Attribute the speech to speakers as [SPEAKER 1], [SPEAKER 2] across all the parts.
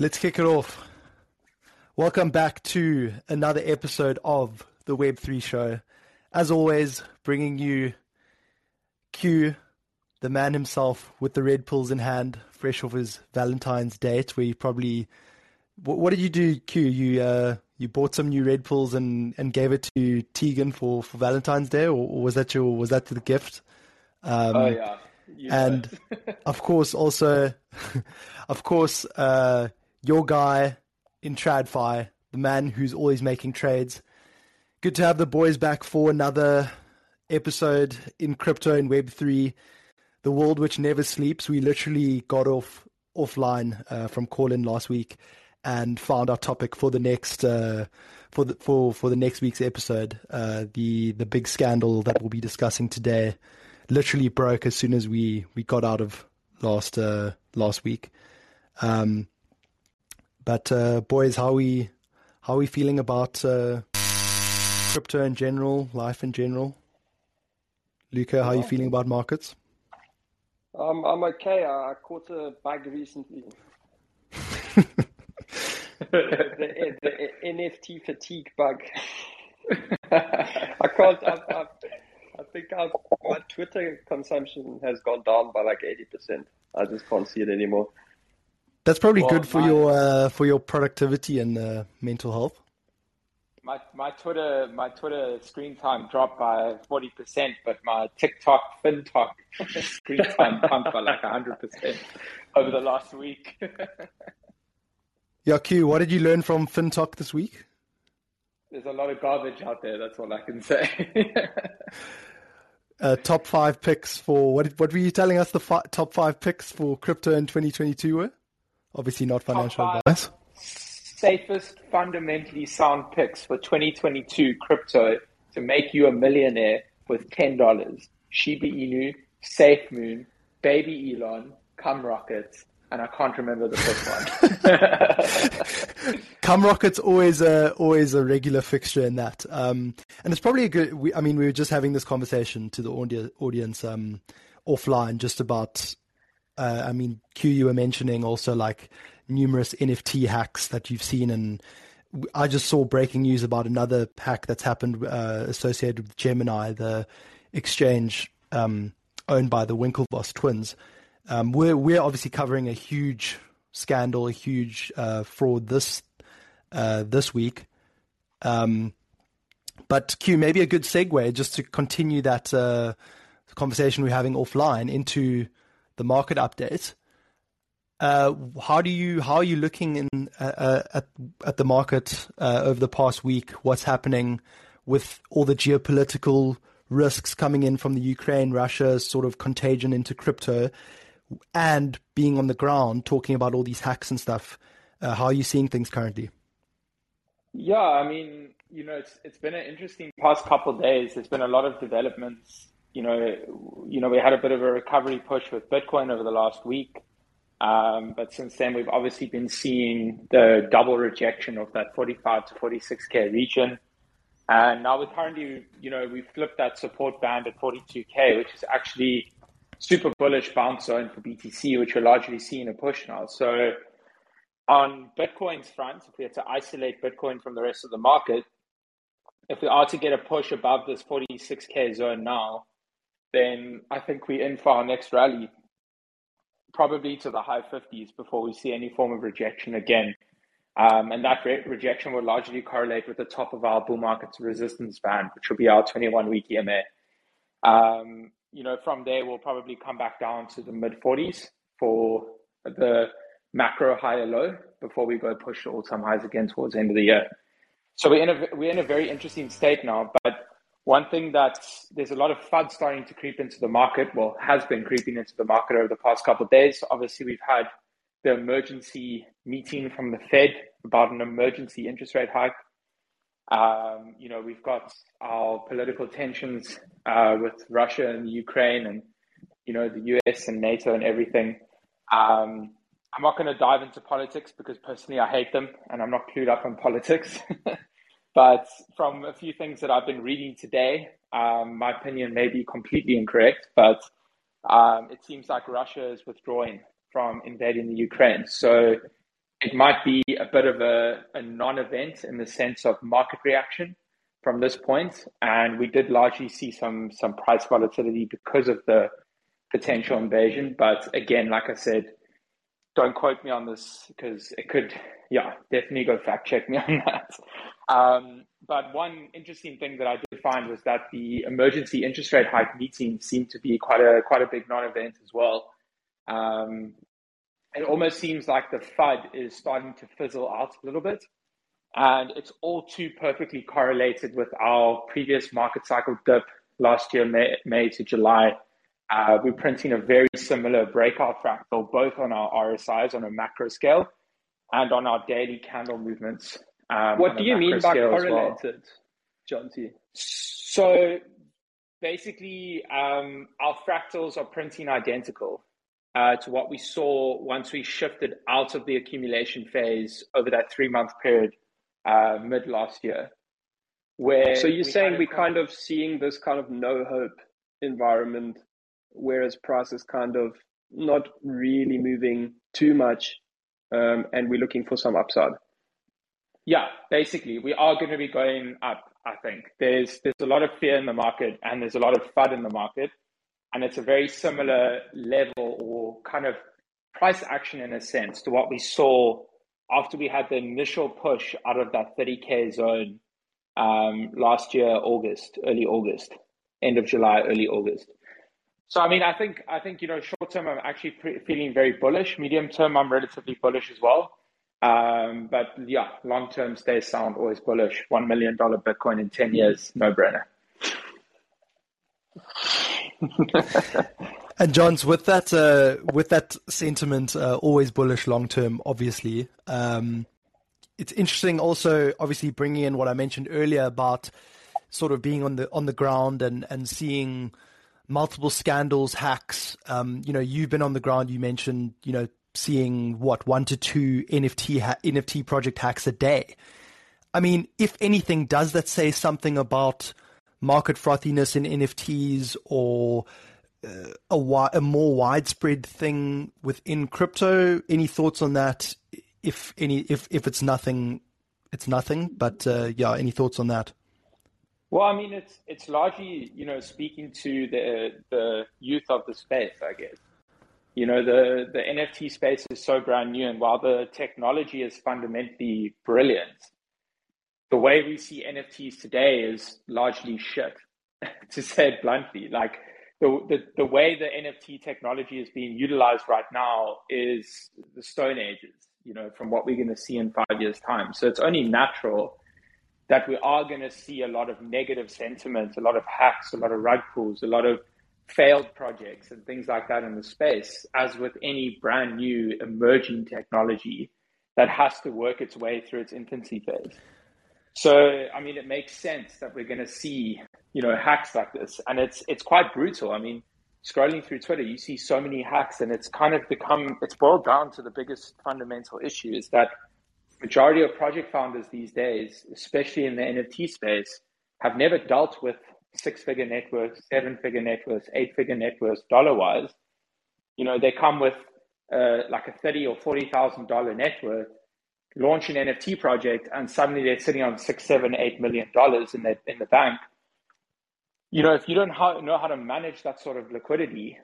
[SPEAKER 1] Let's kick it off. Welcome back to another episode of the Web3 Show. As always, bringing you Q, the man himself with the red pills in hand, fresh off his Valentine's date, where you probably. What, what did you do, Q? You uh, you bought some new red pills and, and gave it to Tegan for, for Valentine's Day, or, or was that your was that the gift?
[SPEAKER 2] Um, oh yeah.
[SPEAKER 1] And of course, also, of course, uh, your guy in TradFi, the man who's always making trades. Good to have the boys back for another episode in crypto and Web3, the world which never sleeps. We literally got off offline uh, from Callin last week and found our topic for the next uh, for the for for the next week's episode. Uh, the the big scandal that we'll be discussing today literally broke as soon as we we got out of last uh, last week. Um, but uh, boys, how are we how we feeling about uh, crypto in general, life in general? Luca, how are you feeling about markets?
[SPEAKER 2] Um, I'm okay. I caught a bug recently. the, the, NFT fatigue bug. I can't. I've, I've, I think I've, my Twitter consumption has gone down by like eighty percent. I just can't see it anymore.
[SPEAKER 1] That's probably well, good for my, your uh, for your productivity and uh, mental health.
[SPEAKER 3] My my Twitter my Twitter screen time dropped by forty percent, but my TikTok FinTok screen time pumped by like hundred percent over the last week.
[SPEAKER 1] yeah, Q, what did you learn from FinTok this week?
[SPEAKER 3] There's a lot of garbage out there. That's all I can say.
[SPEAKER 1] uh, top five picks for what? What were you telling us? The fi- top five picks for crypto in 2022 were? Obviously, not financial advice.
[SPEAKER 3] Safest, fundamentally sound picks for 2022 crypto to make you a millionaire with ten dollars. Shiba Inu, Safe Moon, Baby Elon, CumRockets, and I can't remember the
[SPEAKER 1] fifth one. CumRocket's always a always a regular fixture in that, um, and it's probably a good. We, I mean, we were just having this conversation to the audience um, offline, just about uh, I mean, Q, you were mentioning also like numerous NFT hacks that you've seen, and I just saw breaking news about another hack that's happened uh, associated with Gemini, the exchange um, owned by the Winklevoss twins. Um, we're we're obviously covering a huge scandal, a huge uh, fraud this uh, this week. Um, but Q, maybe a good segue just to continue that uh, conversation we're having offline into the market update. Uh, how do you how are you looking in uh, uh, at at the market uh, over the past week? What's happening with all the geopolitical risks coming in from the Ukraine Russia sort of contagion into crypto, and being on the ground talking about all these hacks and stuff? Uh, how are you seeing things currently?
[SPEAKER 3] Yeah, I mean, you know, it's it's been an interesting past couple days. There's been a lot of developments you know, you know, we had a bit of a recovery push with Bitcoin over the last week. Um, but since then, we've obviously been seeing the double rejection of that 45 to 46K region. And now we're currently, you know, we've flipped that support band at 42K, which is actually super bullish bounce zone for BTC, which we're largely seeing a push now. So on Bitcoin's front, if we had to isolate Bitcoin from the rest of the market, if we are to get a push above this 46K zone now, then I think we're in for our next rally, probably to the high 50s before we see any form of rejection again. Um, and that re- rejection will largely correlate with the top of our bull market's resistance band, which will be our 21 week EMA. Um, you know, from there, we'll probably come back down to the mid 40s for the macro higher low before we go push all time highs again towards the end of the year. So we're in a we're in a very interesting state now. But one thing that there's a lot of FUD starting to creep into the market, well, has been creeping into the market over the past couple of days. Obviously, we've had the emergency meeting from the Fed about an emergency interest rate hike. Um, you know, we've got our political tensions uh, with Russia and Ukraine and, you know, the US and NATO and everything. Um, I'm not going to dive into politics because personally I hate them and I'm not clued up on politics. But from a few things that I've been reading today, um, my opinion may be completely incorrect, but um, it seems like Russia is withdrawing from invading the Ukraine. So it might be a bit of a, a non-event in the sense of market reaction from this point. point, and we did largely see some some price volatility because of the potential invasion. But again, like I said, don't quote me on this because it could, yeah, definitely go fact check me on that. Um, but one interesting thing that I did find was that the emergency interest rate hike meeting seemed to be quite a quite a big non-event as well. Um, it almost seems like the FUD is starting to fizzle out a little bit. And it's all too perfectly correlated with our previous market cycle dip last year, May, May to July. Uh, we're printing a very similar breakout fractal, both on our RSIs on a macro scale and on our daily candle movements.
[SPEAKER 2] Um, what do you mean by correlated, well. Jonty?
[SPEAKER 3] So basically, um, our fractals are printing identical uh, to what we saw once we shifted out of the accumulation phase over that three month period uh, mid last year.
[SPEAKER 2] Where so you're saying we're kind of seeing this kind of no hope environment, whereas price is kind of not really moving too much, um, and we're looking for some upside.
[SPEAKER 3] Yeah, basically, we are going to be going up. I think there's there's a lot of fear in the market, and there's a lot of FUD in the market, and it's a very similar level or kind of price action in a sense to what we saw after we had the initial push out of that 30k zone um, last year, August, early August, end of July, early August. So I mean, I think I think you know, short term, I'm actually pre- feeling very bullish. Medium term, I'm relatively bullish as well. Um, but yeah, long term, stay sound, always bullish. One million dollar Bitcoin in ten years, no brainer.
[SPEAKER 1] And Johns, with that, uh, with that sentiment, uh, always bullish long term. Obviously, um, it's interesting. Also, obviously, bringing in what I mentioned earlier about sort of being on the on the ground and and seeing multiple scandals, hacks. Um, you know, you've been on the ground. You mentioned, you know, seeing what one to two NFT ha- NFT project hacks a day. I mean, if anything, does that say something about market frothiness in NFTs or uh, a, a more widespread thing within crypto. Any thoughts on that? If any, if if it's nothing, it's nothing. But uh, yeah, any thoughts on that?
[SPEAKER 3] Well, I mean, it's it's largely you know speaking to the the youth of the space, I guess. You know, the the NFT space is so brand new, and while the technology is fundamentally brilliant, the way we see NFTs today is largely shit, to say it bluntly. Like the, the, the way the NFT technology is being utilized right now is the Stone Ages, you know, from what we're going to see in five years' time. So it's only natural that we are going to see a lot of negative sentiment, a lot of hacks, a lot of rug pulls, a lot of failed projects and things like that in the space, as with any brand new emerging technology that has to work its way through its infancy phase. So, I mean, it makes sense that we're going to see, you know, hacks like this, and it's it's quite brutal. I mean, scrolling through Twitter, you see so many hacks, and it's kind of become it's boiled down to the biggest fundamental issue is that majority of project founders these days, especially in the NFT space, have never dealt with six-figure networks, seven-figure networks, eight-figure networks, dollar-wise. You know, they come with uh, like a thirty or forty thousand dollar network launch an NFT project and suddenly they're sitting on six, seven, eight million dollars in the in the bank. You know, if you don't know how to manage that sort of liquidity,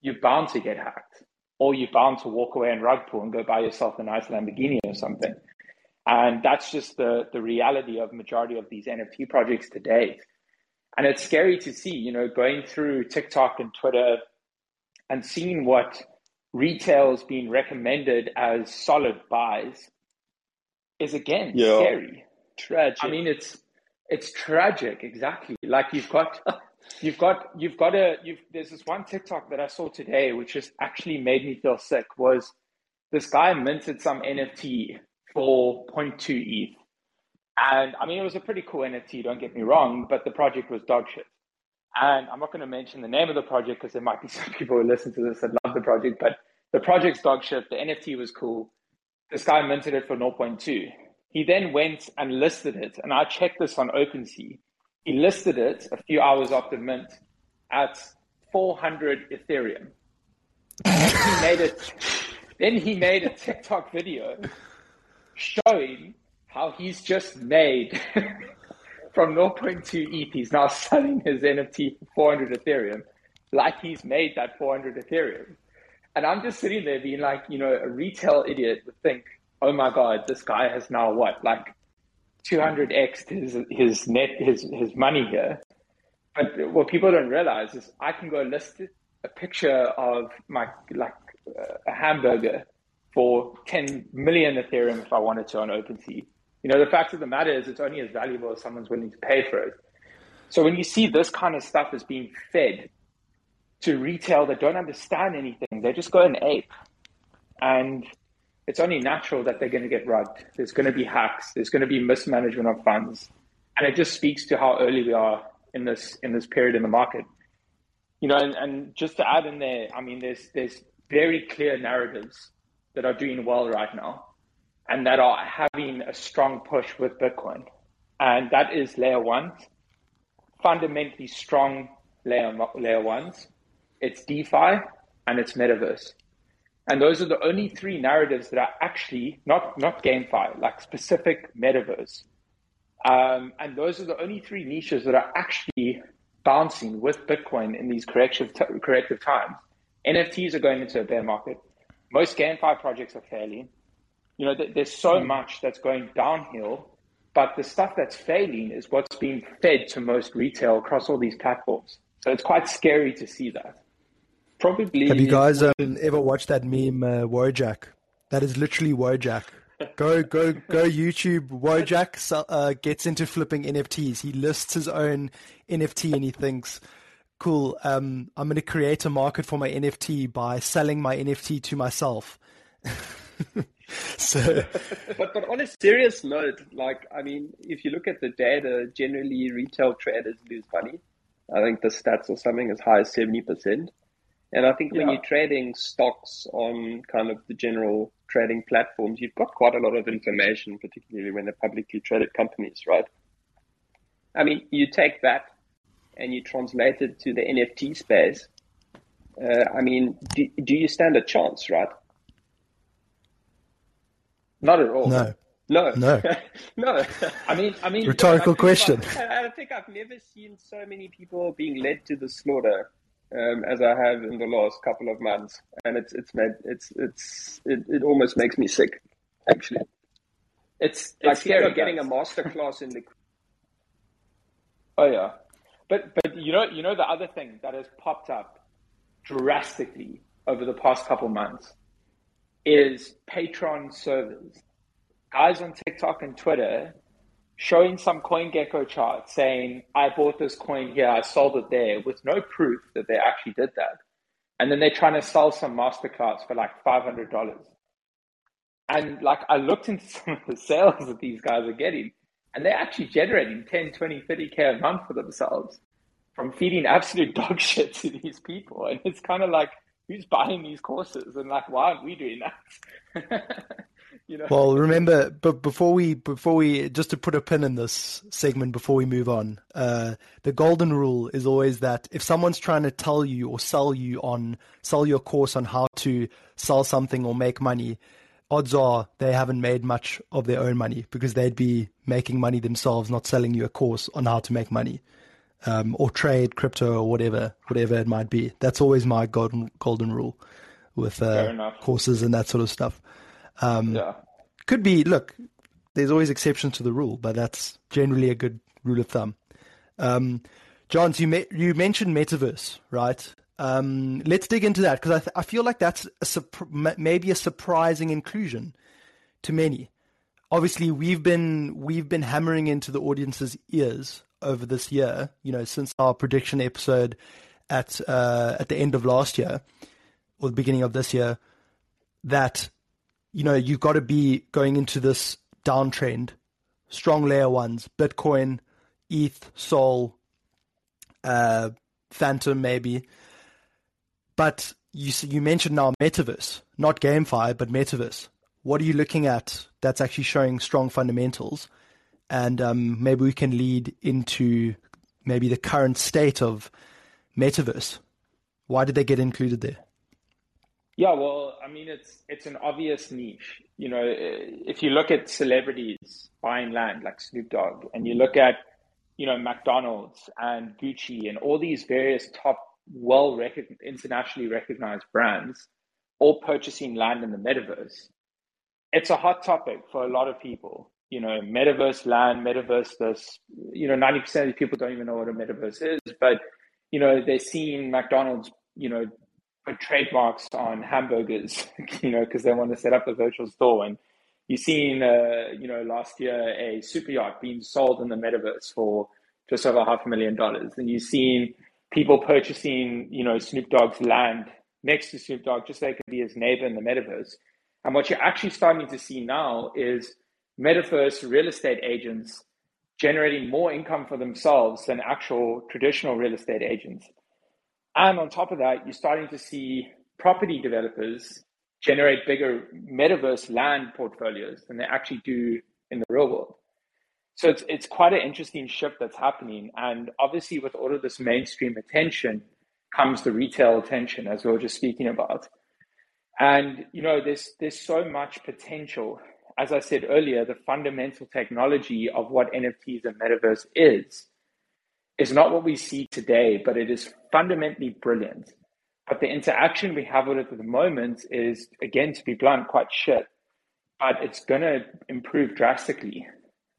[SPEAKER 3] you're bound to get hacked, or you're bound to walk away and rug pull and go buy yourself a nice Lamborghini or something. And that's just the the reality of majority of these NFT projects to date. And it's scary to see, you know, going through TikTok and Twitter and seeing what retail is being recommended as solid buys is again yeah. scary.
[SPEAKER 2] Tragic.
[SPEAKER 3] I mean, it's it's tragic. Exactly. Like you've got you've got you've got a you've there's this one TikTok that I saw today, which just actually made me feel sick. Was this guy minted some NFT for 0.2 ETH, and I mean it was a pretty cool NFT. Don't get me wrong, but the project was dog shit. And I'm not going to mention the name of the project because there might be some people who listen to this that love the project, but the project's dog shit. The NFT was cool this guy minted it for 0.2. He then went and listed it, and I checked this on OpenSea. He listed it a few hours after mint at 400 Ethereum. he made it. Then he made a TikTok video showing how he's just made from 0.2 ETH. He's now selling his NFT for 400 Ethereum, like he's made that 400 Ethereum. And I'm just sitting there being like, you know, a retail idiot would think, oh my God, this guy has now what, like 200x his, his net, his, his money here. But what people don't realize is I can go list a picture of my, like uh, a hamburger for 10 million Ethereum if I wanted to on OpenSea. You know, the fact of the matter is it's only as valuable as someone's willing to pay for it. So when you see this kind of stuff is being fed to retail that don't understand anything. They just go and ape. And it's only natural that they're going to get robbed. There's going to be hacks. There's going to be mismanagement of funds. And it just speaks to how early we are in this in this period in the market. You know, and, and just to add in there, I mean, there's there's very clear narratives that are doing well right now and that are having a strong push with Bitcoin. And that is layer ones, fundamentally strong layer layer ones it's DeFi, and it's metaverse. And those are the only three narratives that are actually not not GameFi, like specific metaverse. Um, and those are the only three niches that are actually bouncing with Bitcoin in these corrective t- corrective times. NFTs are going into a bear market. Most GameFi projects are failing. You know, th- there's so mm. much that's going downhill, but the stuff that's failing is what's being fed to most retail across all these platforms. So it's quite scary to see that.
[SPEAKER 2] Probably.
[SPEAKER 1] Have you guys um, ever watched that meme, uh, Wojak? That is literally Wojak. Go, go, go! YouTube. Wojak uh, gets into flipping NFTs. He lists his own NFT and he thinks, "Cool, um, I'm going to create a market for my NFT by selling my NFT to myself." so,
[SPEAKER 2] but but on a serious note, like I mean, if you look at the data, generally retail traders lose money. I think the stats are something as high as seventy percent. And I think when yeah. you're trading stocks on kind of the general trading platforms, you've got quite a lot of information, particularly when they're publicly traded companies, right? I mean, you take that and you translate it to the NFT space. Uh, I mean, do, do you stand a chance, right?
[SPEAKER 3] Not at all.
[SPEAKER 1] No.
[SPEAKER 2] No,
[SPEAKER 1] no,
[SPEAKER 3] no. I mean, I mean,
[SPEAKER 1] rhetorical question.
[SPEAKER 2] I, I think I've never seen so many people being led to the slaughter um, as I have in the last couple of months, and it's it's made it's it's it, it almost makes me sick. Actually, it's, it's like scary, you're getting a master class in the.
[SPEAKER 3] Oh yeah, but but you know you know the other thing that has popped up drastically over the past couple months is Patreon servers. Guys on TikTok and Twitter showing some CoinGecko chart saying, I bought this coin here, I sold it there, with no proof that they actually did that. And then they're trying to sell some masterclass for like $500. And like I looked into some of the sales that these guys are getting, and they're actually generating 10, 20, 30K a month for themselves from feeding absolute dog shit to these people. And it's kind of like, who's buying these courses? And like, why aren't we doing that?
[SPEAKER 1] You know? Well, remember, but before we before we just to put a pin in this segment before we move on, uh, the golden rule is always that if someone's trying to tell you or sell you on sell your course on how to sell something or make money, odds are they haven't made much of their own money because they'd be making money themselves, not selling you a course on how to make money. Um, or trade crypto or whatever, whatever it might be. That's always my golden golden rule with uh, courses and that sort of stuff. Um, yeah. Could be, look, there's always exceptions to the rule, but that's generally a good rule of thumb. Um, Johns, you, me- you mentioned metaverse, right? Um, let's dig into that because I, th- I feel like that's a maybe a surprising inclusion to many. Obviously, we've been we've been hammering into the audience's ears over this year. You know, since our prediction episode at uh, at the end of last year or the beginning of this year, that you know, you've got to be going into this downtrend, strong layer ones, Bitcoin, ETH, Sol, uh, Fantom, maybe. But you you mentioned now metaverse, not GameFi, but metaverse. What are you looking at that's actually showing strong fundamentals? And um, maybe we can lead into maybe the current state of metaverse. Why did they get included there?
[SPEAKER 3] Yeah, well, I mean, it's it's an obvious niche. You know, if you look at celebrities buying land like Snoop Dogg, and you look at, you know, McDonald's and Gucci and all these various top, well recognized, internationally recognized brands, all purchasing land in the metaverse, it's a hot topic for a lot of people. You know, metaverse land, metaverse this. You know, ninety percent of people don't even know what a metaverse is, but you know, they're seeing McDonald's, you know, put trademarks on hamburgers, you know, because they want to set up a virtual store. And you've seen, uh, you know, last year a super yacht being sold in the metaverse for just over half a million dollars. And you've seen people purchasing, you know, Snoop Dogg's land next to Snoop Dogg just so they could be his neighbor in the metaverse. And what you're actually starting to see now is metaverse real estate agents generating more income for themselves than actual traditional real estate agents. And on top of that, you're starting to see property developers generate bigger metaverse land portfolios than they actually do in the real world. So it's it's quite an interesting shift that's happening. And obviously with all of this mainstream attention comes the retail attention, as we were just speaking about. And you know, there's there's so much potential. As I said earlier, the fundamental technology of what NFTs and metaverse is is not what we see today, but it is fundamentally brilliant. But the interaction we have with it at the moment is, again, to be blunt, quite shit. But it's going to improve drastically.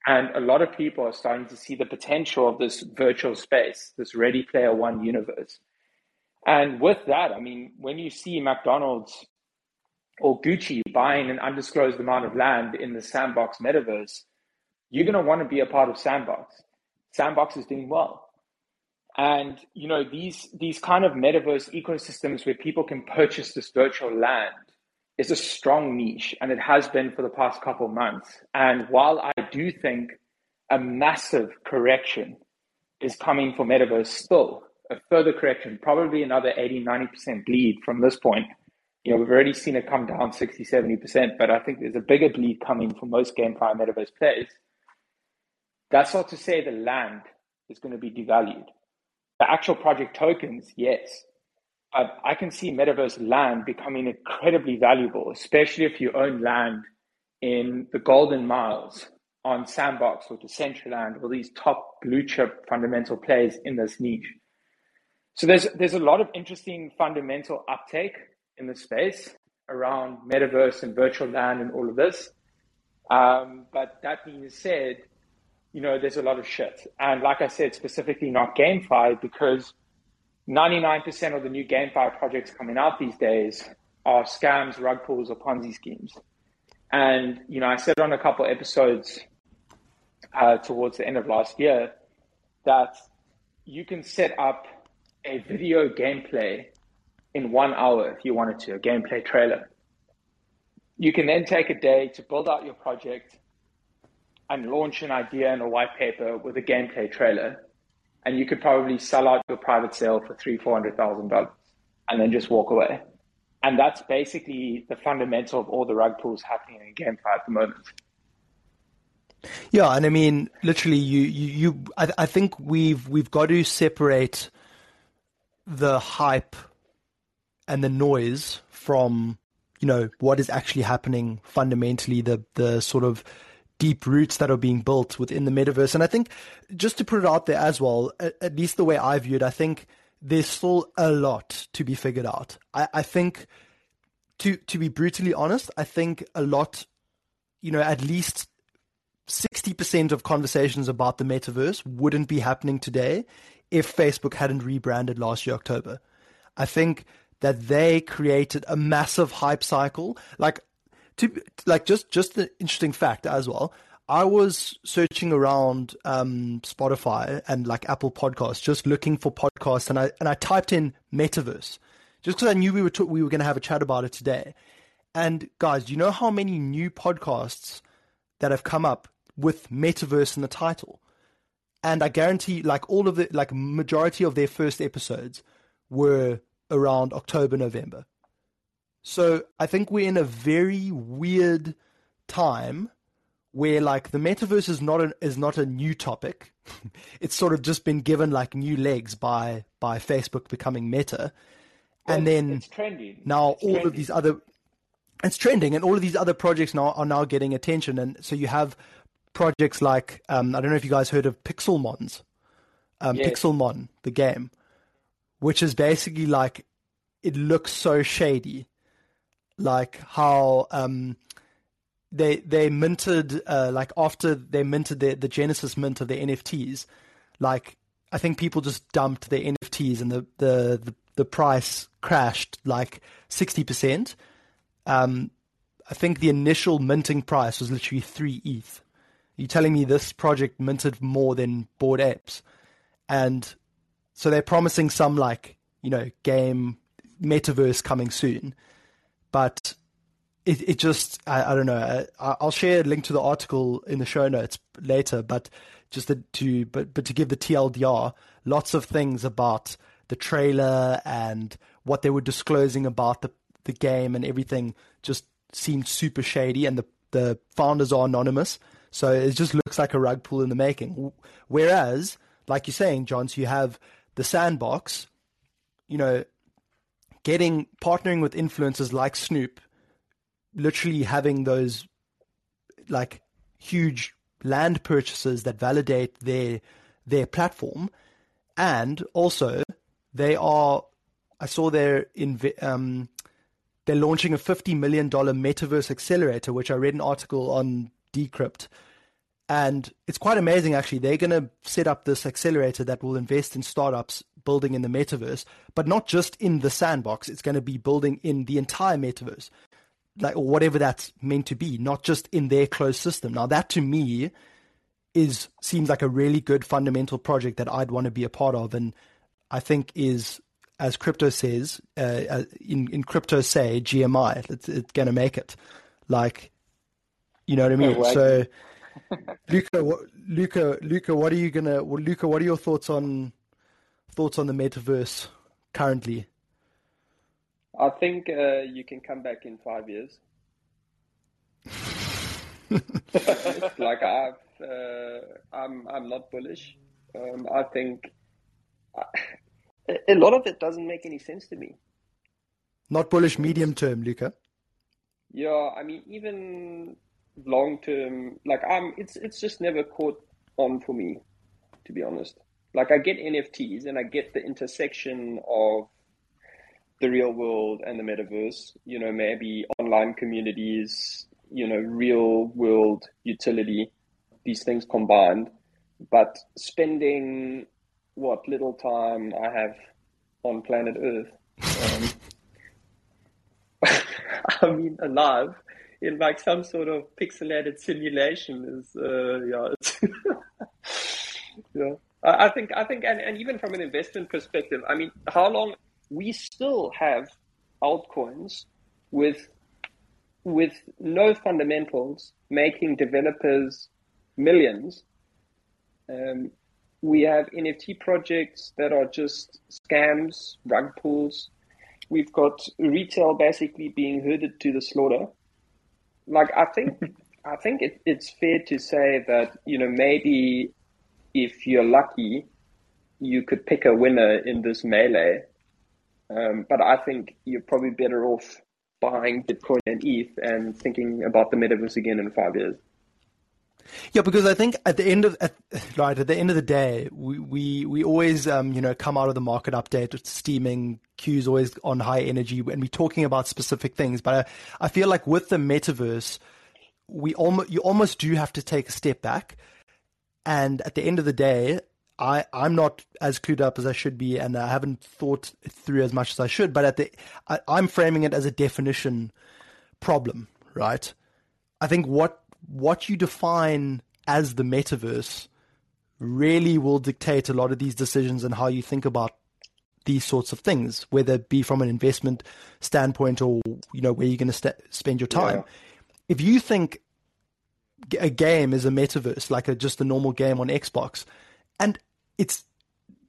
[SPEAKER 3] And a lot of people are starting to see the potential of this virtual space, this Ready Player One universe. And with that, I mean, when you see McDonald's or Gucci buying an undisclosed amount of land in the Sandbox metaverse, you're going to want to be a part of Sandbox. Sandbox is doing well. And you know these these kind of metaverse ecosystems where people can purchase this virtual land is a strong niche, and it has been for the past couple months. And while I do think a massive correction is coming for metaverse still, a further correction, probably another 80, 90% bleed from this point. You know, we've already seen it come down 60, 70%, but I think there's a bigger bleed coming for most GameFi metaverse players. That's not to say the land is going to be devalued. The actual project tokens, yes. But I can see metaverse land becoming incredibly valuable, especially if you own land in the golden miles on Sandbox or Decentraland or these top blue chip fundamental players in this niche. So there's there's a lot of interesting fundamental uptake in the space around metaverse and virtual land and all of this. Um, but that being said, you know, there's a lot of shit. And like I said, specifically not GameFi because 99% of the new GameFi projects coming out these days are scams, rug pulls, or Ponzi schemes. And, you know, I said on a couple episodes uh, towards the end of last year that you can set up a video gameplay in one hour if you wanted to, a gameplay trailer. You can then take a day to build out your project, and launch an idea in a white paper with a gameplay trailer, and you could probably sell out your private sale for three, four hundred thousand dollars, and then just walk away. And that's basically the fundamental of all the rug pulls happening in GameFi at the moment.
[SPEAKER 1] Yeah, and I mean, literally, you, you, you I, I think we've we've got to separate the hype and the noise from you know what is actually happening fundamentally the the sort of deep roots that are being built within the metaverse. And I think just to put it out there as well, at, at least the way I view it, I think there's still a lot to be figured out. I, I think to to be brutally honest, I think a lot, you know, at least 60% of conversations about the metaverse wouldn't be happening today if Facebook hadn't rebranded last year October. I think that they created a massive hype cycle. Like to like just just the interesting fact as well. I was searching around um, Spotify and like Apple Podcasts, just looking for podcasts, and I and I typed in metaverse, just because I knew we were we were going to have a chat about it today. And guys, do you know how many new podcasts that have come up with metaverse in the title? And I guarantee, like all of the like majority of their first episodes were around October, November. So I think we're in a very weird time where like the metaverse is not a, is not a new topic. it's sort of just been given like new legs by by Facebook becoming Meta, Well, and then
[SPEAKER 3] it's.
[SPEAKER 1] Now
[SPEAKER 3] it's
[SPEAKER 1] all of these other it's trending, and all of these other projects now are now getting attention. And so you have projects like um, I don't know if you guys heard of Pixelmons, um,
[SPEAKER 3] Yes.
[SPEAKER 1] Pixelmon, the game, which is basically like it looks so shady, like how um, they they minted uh, like after they minted the the Genesis mint of the NFTs, like I think people just dumped their NFTs and the the the, the price crashed like sixty percent. Um, I think the initial minting price was literally three ETH. You're telling me this project minted more than Bored Apes, and so they're promising some like you know game metaverse coming soon, but it it just I, I don't know. I, I'll share a link to the article in the show notes later, but just to, but but to give the TLDR, lots of things about the trailer and what they were disclosing about the the game and everything just seemed super shady, and the the founders are anonymous, so it just looks like a rug pull in the making. Whereas, like you're saying, John, so you have the sandbox, you know, getting partnering with influencers like Snoop, literally having those like huge land purchases that validate their their platform, and also they are. I saw they're in um, they're launching a fifty million dollar metaverse accelerator, which I read an article on Decrypt, and it's quite amazing actually. They're going to set up this accelerator that will invest in startups building in the metaverse, but not just in the sandbox. It's going to be building in the entire metaverse, like or whatever that's meant to be, not just in their closed system. Now that to me is seems like a really good fundamental project that I'd want to be a part of, and I think is as crypto says uh, in in crypto say GMI, it's, it's going to make it. Like, you know what I mean?
[SPEAKER 3] Oh,
[SPEAKER 1] so, Luca, what, Luca, Luca, what are you gonna? Well, Luca, what are your thoughts on thoughts on the metaverse currently?
[SPEAKER 2] I think uh, you can come back in five years. like I've, uh, I'm, I'm not bullish. Um, I think I, a lot of it doesn't make any sense to me.
[SPEAKER 1] Not bullish, medium term, Luca.
[SPEAKER 2] Yeah, I mean, even long term, like I'm, it's it's just never caught on for me, to be honest. Like I get NFTs and I get the intersection of the real world and the metaverse. You know, maybe online communities, you know, real world utility, these things combined. But spending what little time I have on planet Earth. Um, I mean, alive in like some sort of pixelated simulation is, uh, yeah, yeah. I, I think, I think, and, and even from an investment perspective, I mean, how long we still have altcoins with with no fundamentals making developers millions. Um, we have NFT projects that are just scams, rug pulls. We've got retail basically being herded to the slaughter. Like I think, I think it, it's fair to say that you know maybe if you're lucky, you could pick a winner in this melee. Um, but I think you're probably better off buying Bitcoin and ETH and thinking about the metaverse again in five years.
[SPEAKER 1] Yeah, because I think at the end of at, right at the end of the day, we we, we always um, you know come out of the market update steaming Q's always on high energy, and we're talking about specific things. But I, I feel like with the metaverse, we almost you almost do have to take a step back, and at the end of the day, I I'm not as clued up as I should be, and I haven't thought through as much as I should. But at the I, I'm framing it as a definition problem, right? I think what what you define as the metaverse really will dictate a lot of these decisions and how you think about these sorts of things, whether it be from an investment standpoint or you know where you're going to st- spend your time.
[SPEAKER 2] Yeah.
[SPEAKER 1] If you think a game is a metaverse, like a, just a normal game on Xbox, and it's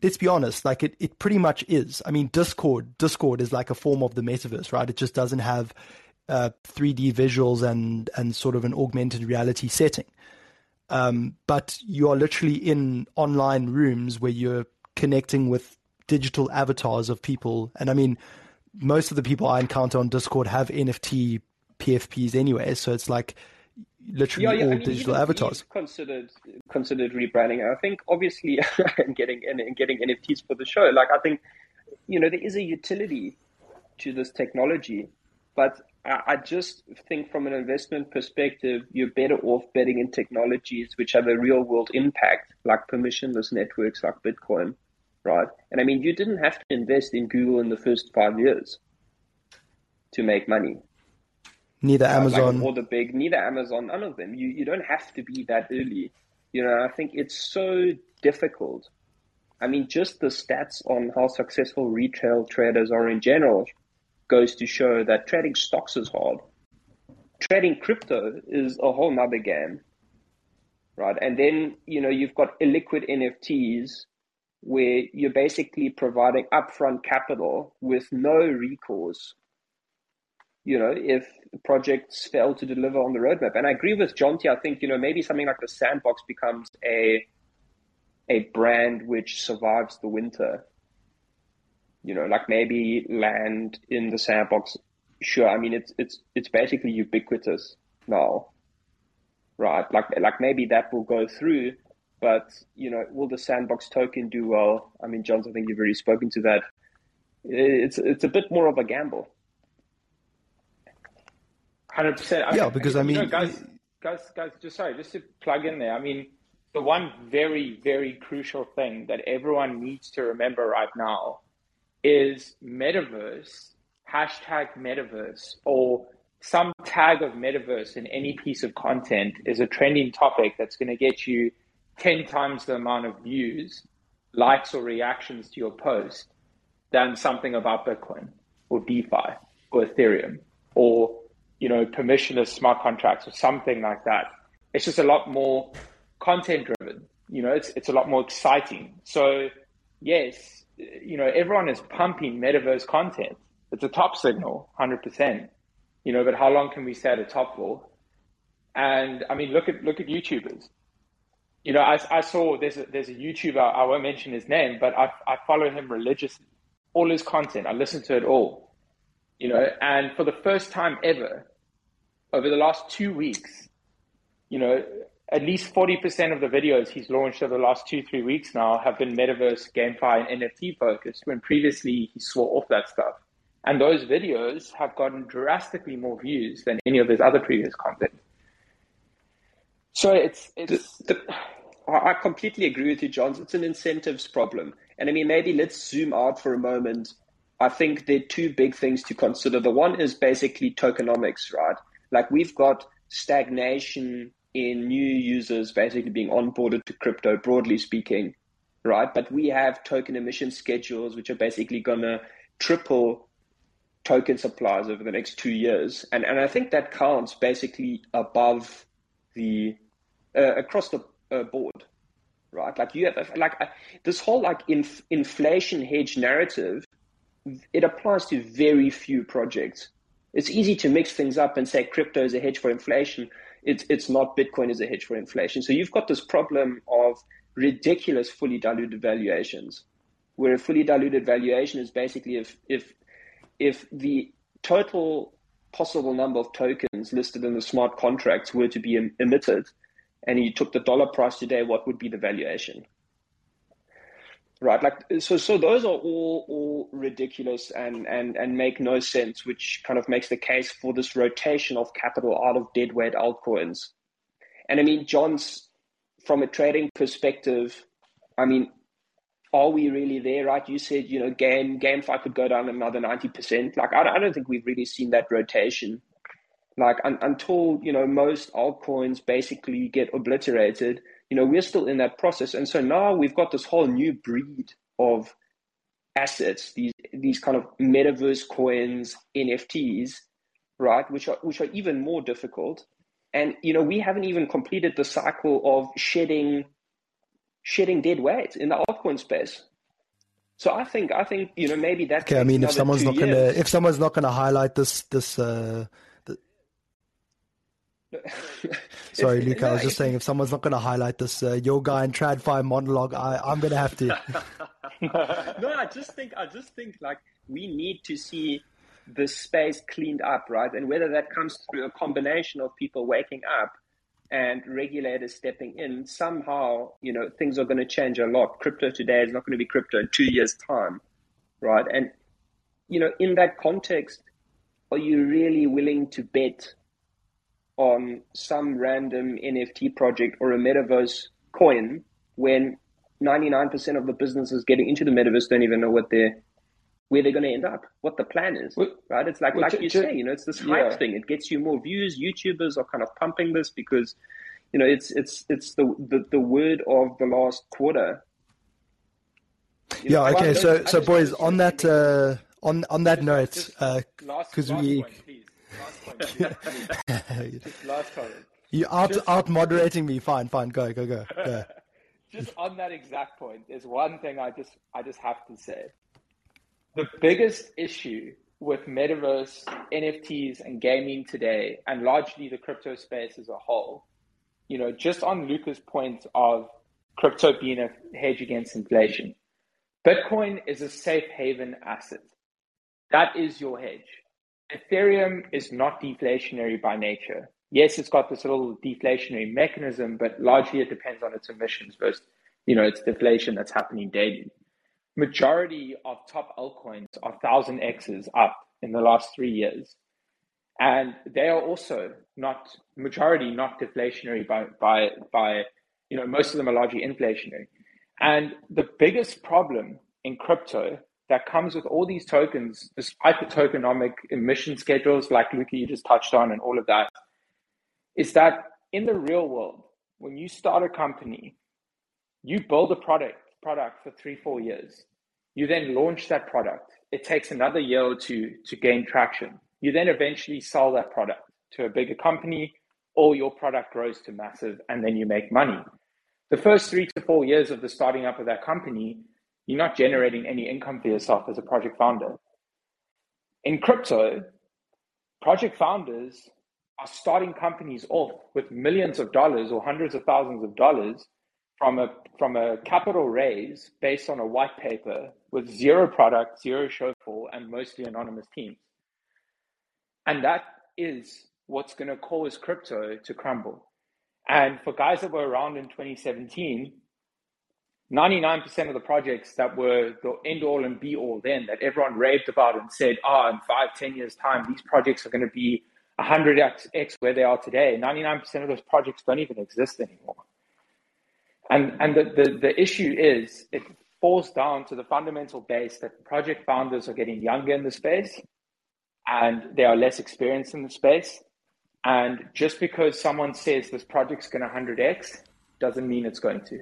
[SPEAKER 1] let's be honest, like it, it pretty much is. I mean, Discord, Discord is like a form of the metaverse, right? It just doesn't have uh, 3D visuals and and sort of an augmented reality setting. Um, but you are literally in online rooms where you're connecting with digital avatars of people, and I mean, most of the people I encounter on Discord have NFT PFPs anyway, so it's like literally yeah, yeah, all I mean, digital avatars.
[SPEAKER 2] Considered considered rebranding. I think obviously and getting and getting NFTs for the show. Like I think you know there is a utility to this technology, but I just think from an investment perspective, you're better off betting in technologies which have a real world impact, like permissionless networks like Bitcoin, right? And I mean, you didn't have to invest in Google in the first five years to make money.
[SPEAKER 1] Neither Amazon.
[SPEAKER 2] Like all the big, neither Amazon, none of them. You, you don't have to be that early. You know, I think it's so difficult. I mean, just the stats on how successful retail traders are in general goes to show that trading stocks is hard. Trading crypto is a whole nother game, right? And then, you know, you've got illiquid NFTs where you're basically providing upfront capital with no recourse, you know, if projects fail to deliver on the roadmap. And I agree with Jonty. I think, you know, maybe something like the sandbox becomes a a brand which survives the winter you know, like maybe land in the sandbox. Sure, I mean it's it's it's basically ubiquitous now, right? Like like maybe that will go through, but you know, will the sandbox token do well? I mean, Johns, I think you've already spoken to that. It's it's a bit more of a gamble.
[SPEAKER 3] Hundred percent.
[SPEAKER 1] Yeah, because I, I mean, know,
[SPEAKER 3] guys, guys, guys, just sorry, just to plug in there. I mean, the one very, very crucial thing that everyone needs to remember right now is metaverse, hashtag metaverse, or some tag of metaverse in any piece of content is a trending topic that's going to get you 10 times the amount of views, likes, or reactions to your post than something about Bitcoin or DeFi or Ethereum or you know permissionless smart contracts or something like that. It's just a lot more content driven. You know, it's it's a lot more exciting. So yes, you know, everyone is pumping metaverse content. It's a top signal, 100%. You know, but how long can we stay at a top for? And I mean, look at look at YouTubers. You know, I, I saw there's a, there's a YouTuber I won't mention his name, but I I follow him religiously. All his content, I listen to it all. You know, and for the first time ever, over the last two weeks, you know, at least 40% of the videos he's launched over the last two, three weeks now have been metaverse, GameFi, and NFT focused, when previously he swore off that stuff. And those videos have gotten drastically more views than any of his other previous content. So it's, it's
[SPEAKER 2] the, the, I completely agree with you, Johns. It's an incentives problem. And I mean, maybe let's zoom out for a moment. I think there are two big things to consider. The one is basically tokenomics, right? Like we've got stagnation in new users basically being onboarded to crypto, broadly speaking, right? But we have token emission schedules, which are basically going to triple token supplies over the next two years. And, and I think that counts basically above the, uh, across the uh, board, right? Like you have, like uh, this whole like inf- inflation hedge narrative, it applies to very few projects. It's easy to mix things up and say crypto is a hedge for inflation it's it's not Bitcoin is a hedge for inflation. So you've got this problem of ridiculous fully diluted valuations, where a fully diluted valuation is basically if if if the total possible number of tokens listed in the smart contracts were to be em- emitted, and you took the dollar price today, what would be the valuation? Right like so so those are all all ridiculous and and and make no sense which kind of makes the case for this rotation of capital out of deadweight altcoins. And i mean john's from a trading perspective i mean are we really there right? You said you know game GameFi could go down another 90% like i, I don't think we've really seen that rotation. Like un, until you know most altcoins basically get obliterated you know, we're still in that process. And so now we've got this whole new breed of assets, these these kind of metaverse coins, NFTs, right, which are which are even more difficult. And you know, we haven't even completed the cycle of shedding shedding dead weight in the altcoin space. So I think I think you know maybe that.
[SPEAKER 1] Okay, I mean, if someone's not going to if someone's not to highlight this this uh, Sorry, Luca. I was just saying, if someone's not going to highlight this uh, yoga and tradfi monologue, I, I'm going to have to.
[SPEAKER 2] no, I just think I just think like we need to see the space cleaned up, right? And whether that comes through a combination of people waking up and regulators stepping in, somehow, you know, things are going to change a lot. Crypto today is not going to be crypto in two years' time, right? And, you know, in that context, are you really willing to bet on some random NFT project or a metaverse coin when 99% of the businesses getting into the metaverse don't even know what they're where they're going to end up, what the plan is, well, right? It's like, well, like you say, you know, it's this hype yeah. thing. It gets you more views. YouTubers are kind of pumping this because, you know, it's it's it's the the, the word of the last quarter.
[SPEAKER 1] You yeah. Know, okay. So so boys, on that uh, on on that note, because uh, we. Point, last, point, last comment. You out just, out moderating me. Fine, fine. Go, go, go, go.
[SPEAKER 3] just on that exact point, there's one thing I just I just have to say the biggest issue with metaverse, NFTs, and gaming today, and largely the crypto space as a whole, you know, just on Luca's point of crypto being a hedge against inflation, Bitcoin is a safe haven asset. That is your hedge. Ethereum is not deflationary by nature. Yes, it's got this little deflationary mechanism, but largely it depends on its emissions versus, you know, its deflation that's happening daily majority of top altcoins are thousand X's up in the last three years. And they are also not majority not deflationary by by by you know most of them are largely inflationary. And the biggest problem in crypto that comes with all these tokens, despite the tokenomic emission schedules like Luca you just touched on and all of that, is that in the real world, when you start a company, you build a product product for three, four years. You then launch that product. It takes another year or two to gain traction. You then eventually sell that product to a bigger company, or your product grows to massive, and then you make money. The first three to four years of the starting up of that company, you're not generating any income for yourself as a project founder. In crypto, project founders are starting companies off with millions of dollars or hundreds of thousands of dollars from a from a capital raise based on a white paper with zero product, zero showfall, and mostly anonymous teams. And that is what's going to cause crypto to crumble. And for guys that were around in 2017, 99% of the projects that were the end all and be all then that everyone raved about and said, oh, in five, 10 years' time, these projects are going to be 100x where they are today. 99% of those projects don't even exist anymore. And, and the, the, the issue is it falls down to the fundamental base that project founders are getting younger in the space and they are less experienced in the space. And just because someone says this project's going to 100x doesn't mean it's going to.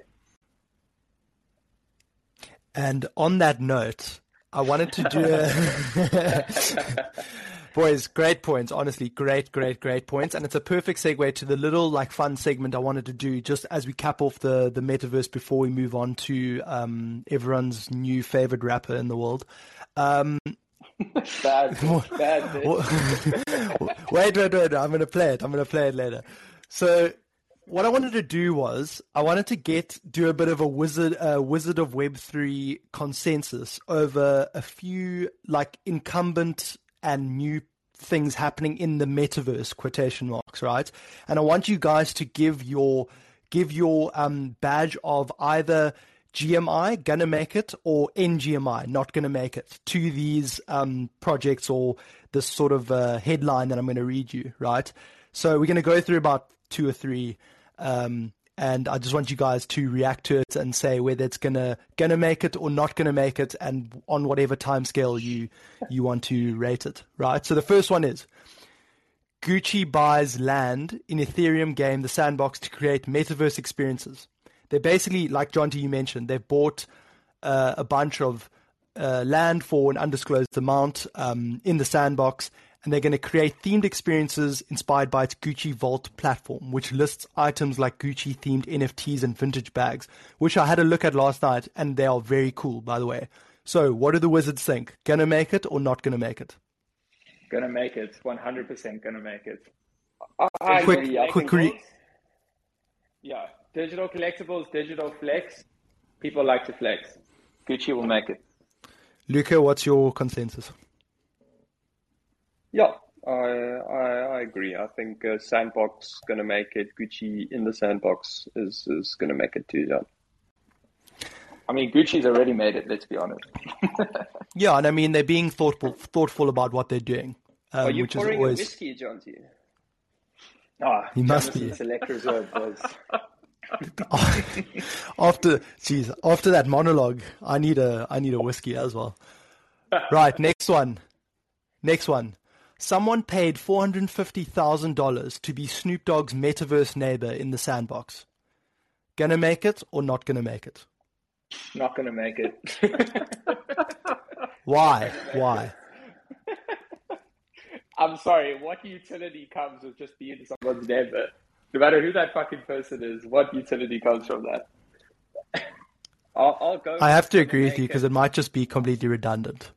[SPEAKER 1] And on that note, I wanted to do a Boys, great points. Honestly, great, great, great points. And it's a perfect segue to the little like fun segment I wanted to do just as we cap off the, the metaverse before we move on to um, everyone's new favorite rapper in the world. Um,
[SPEAKER 3] bad, bad.
[SPEAKER 1] wait, wait, wait. I'm going to play it. I'm going to play it later. So what I wanted to do was I wanted to get do a bit of a wizard uh, wizard of Web three consensus over a few like incumbent and new things happening in the metaverse quotation marks right? And i want you guys to give your give your um, badge of either gmi gonna make it or ngmi not gonna make it to these um, projects or this sort of uh, headline that i'm going to read you right? So we're going to go through about two or three um, and I just want you guys to react to it and say whether it's gonna gonna make it or not gonna make it, and on whatever time scale you you want to rate it. Right. So the first one is Gucci buys land in Ethereum game The Sandbox to create metaverse experiences. They're basically like Jonty You mentioned. They've bought uh, a bunch of uh, land for an undisclosed amount um, in the sandbox, and they're going to create themed experiences inspired by its Gucci Vault platform, which lists items like Gucci themed NFTs and vintage bags, which I had a look at last night, and they are very cool, by the way. So, what do the wizards think? Gonna make it or not gonna make it?
[SPEAKER 3] Gonna make it. 100% gonna make it.
[SPEAKER 1] I quick, agree. quick re-
[SPEAKER 3] Yeah, digital collectibles, digital flex. People like to flex. Gucci will make it.
[SPEAKER 1] Luca, what's your consensus?
[SPEAKER 2] Yeah, I I, I agree. I think uh, Sandbox going to make it. Gucci in the Sandbox is is going to make it too. Yeah.
[SPEAKER 3] I mean, Gucci's already made it. Let's be honest.
[SPEAKER 1] yeah, and I mean they're being thoughtful thoughtful about what they're doing, um,
[SPEAKER 2] Are you
[SPEAKER 1] which is
[SPEAKER 2] pouring
[SPEAKER 1] always
[SPEAKER 2] a whiskey, Johnsy?
[SPEAKER 3] Ah,
[SPEAKER 1] He must
[SPEAKER 3] Jameson
[SPEAKER 1] be.
[SPEAKER 3] Select Reserve was.
[SPEAKER 1] after geez, after that monologue, I need a I need a whiskey as well. Right, next one. Next one. Someone paid four hundred fifty thousand dollars to be Snoop Dogg's metaverse neighbor in the sandbox. Gonna make it or not gonna make it?
[SPEAKER 3] Not to make it.
[SPEAKER 1] Why? Why?
[SPEAKER 3] I'm sorry. What utility comes with just being someone's neighbor? No matter who that fucking person is, what utility comes from that?
[SPEAKER 2] I'll, I'll go.
[SPEAKER 1] I have to agree with you because it might just be completely redundant.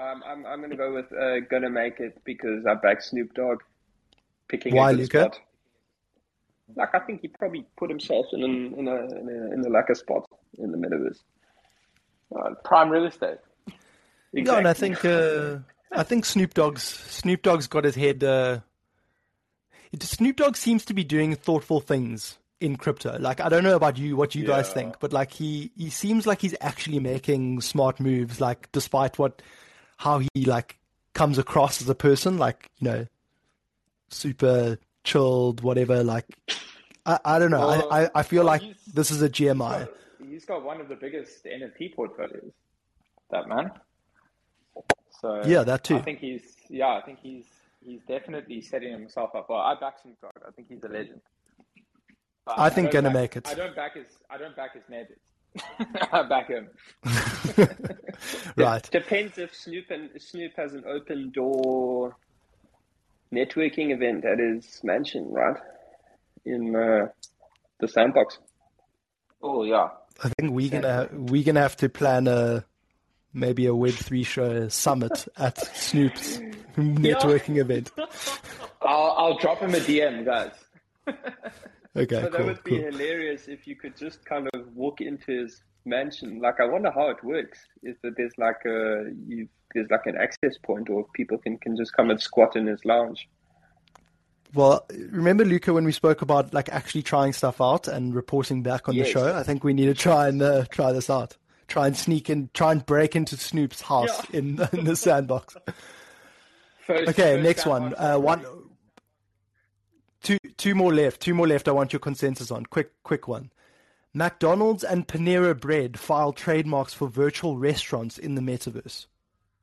[SPEAKER 2] Um, I'm I'm going to go with uh, gonna make it because I back Snoop Dogg picking
[SPEAKER 1] Why,
[SPEAKER 2] a good
[SPEAKER 1] Luca?
[SPEAKER 2] spot. Like I think he probably put himself in an, in a in a in a like a spot in the metaverse.
[SPEAKER 3] Uh, prime real estate.
[SPEAKER 1] Yeah, and I think uh, I think Snoop Dogg's Snoop Dogg's got his head. Uh, it, Snoop Dogg seems to be doing thoughtful things in crypto. Like I don't know about you, what you guys think, but like he he seems like he's actually making smart moves. Like despite what how he like comes across as a person, like you know, super chilled, whatever. Like I I don't know.
[SPEAKER 3] Well,
[SPEAKER 1] I, I I feel
[SPEAKER 3] well,
[SPEAKER 1] like this is a GMI.
[SPEAKER 3] he's got one of the biggest NFT portfolios. That man. So
[SPEAKER 1] Yeah, that too.
[SPEAKER 3] I think he's yeah. I think he's he's definitely setting himself up. Well, I back Dogg. I think he's a legend. But
[SPEAKER 1] I think
[SPEAKER 3] don't
[SPEAKER 1] gonna
[SPEAKER 3] back-
[SPEAKER 1] make it.
[SPEAKER 3] I don't back his. I don't back his neighbors. I back him.
[SPEAKER 1] right.
[SPEAKER 2] Depends if Snoop and Snoop has an open door networking event at his mansion, right? In uh, the sandbox.
[SPEAKER 3] Oh yeah.
[SPEAKER 1] I think we're gonna we're gonna have to plan a maybe a Web three show summit at Snoop's networking event.
[SPEAKER 3] I'll I'll drop him a DM, guys.
[SPEAKER 1] Okay,
[SPEAKER 2] that
[SPEAKER 1] cool,
[SPEAKER 2] would be
[SPEAKER 1] cool.
[SPEAKER 2] hilarious if you could just kind of walk into his mansion. Like, I wonder how it works. Is that there's like a you there's like an access point, or people can can just come and squat in his lounge.
[SPEAKER 1] Well, remember Luca when we spoke about like actually trying stuff out and reporting back on the show? I think we need to try and uh, try this out. Try and sneak in, try and break into Snoop's house in in the sandbox.
[SPEAKER 3] First,
[SPEAKER 1] Okay,
[SPEAKER 3] first
[SPEAKER 1] next one. Uh, one, two, two more left. Two more left. I want your consensus on. Quick, quick one. McDonald's and Panera Bread file trademarks for virtual restaurants in the metaverse.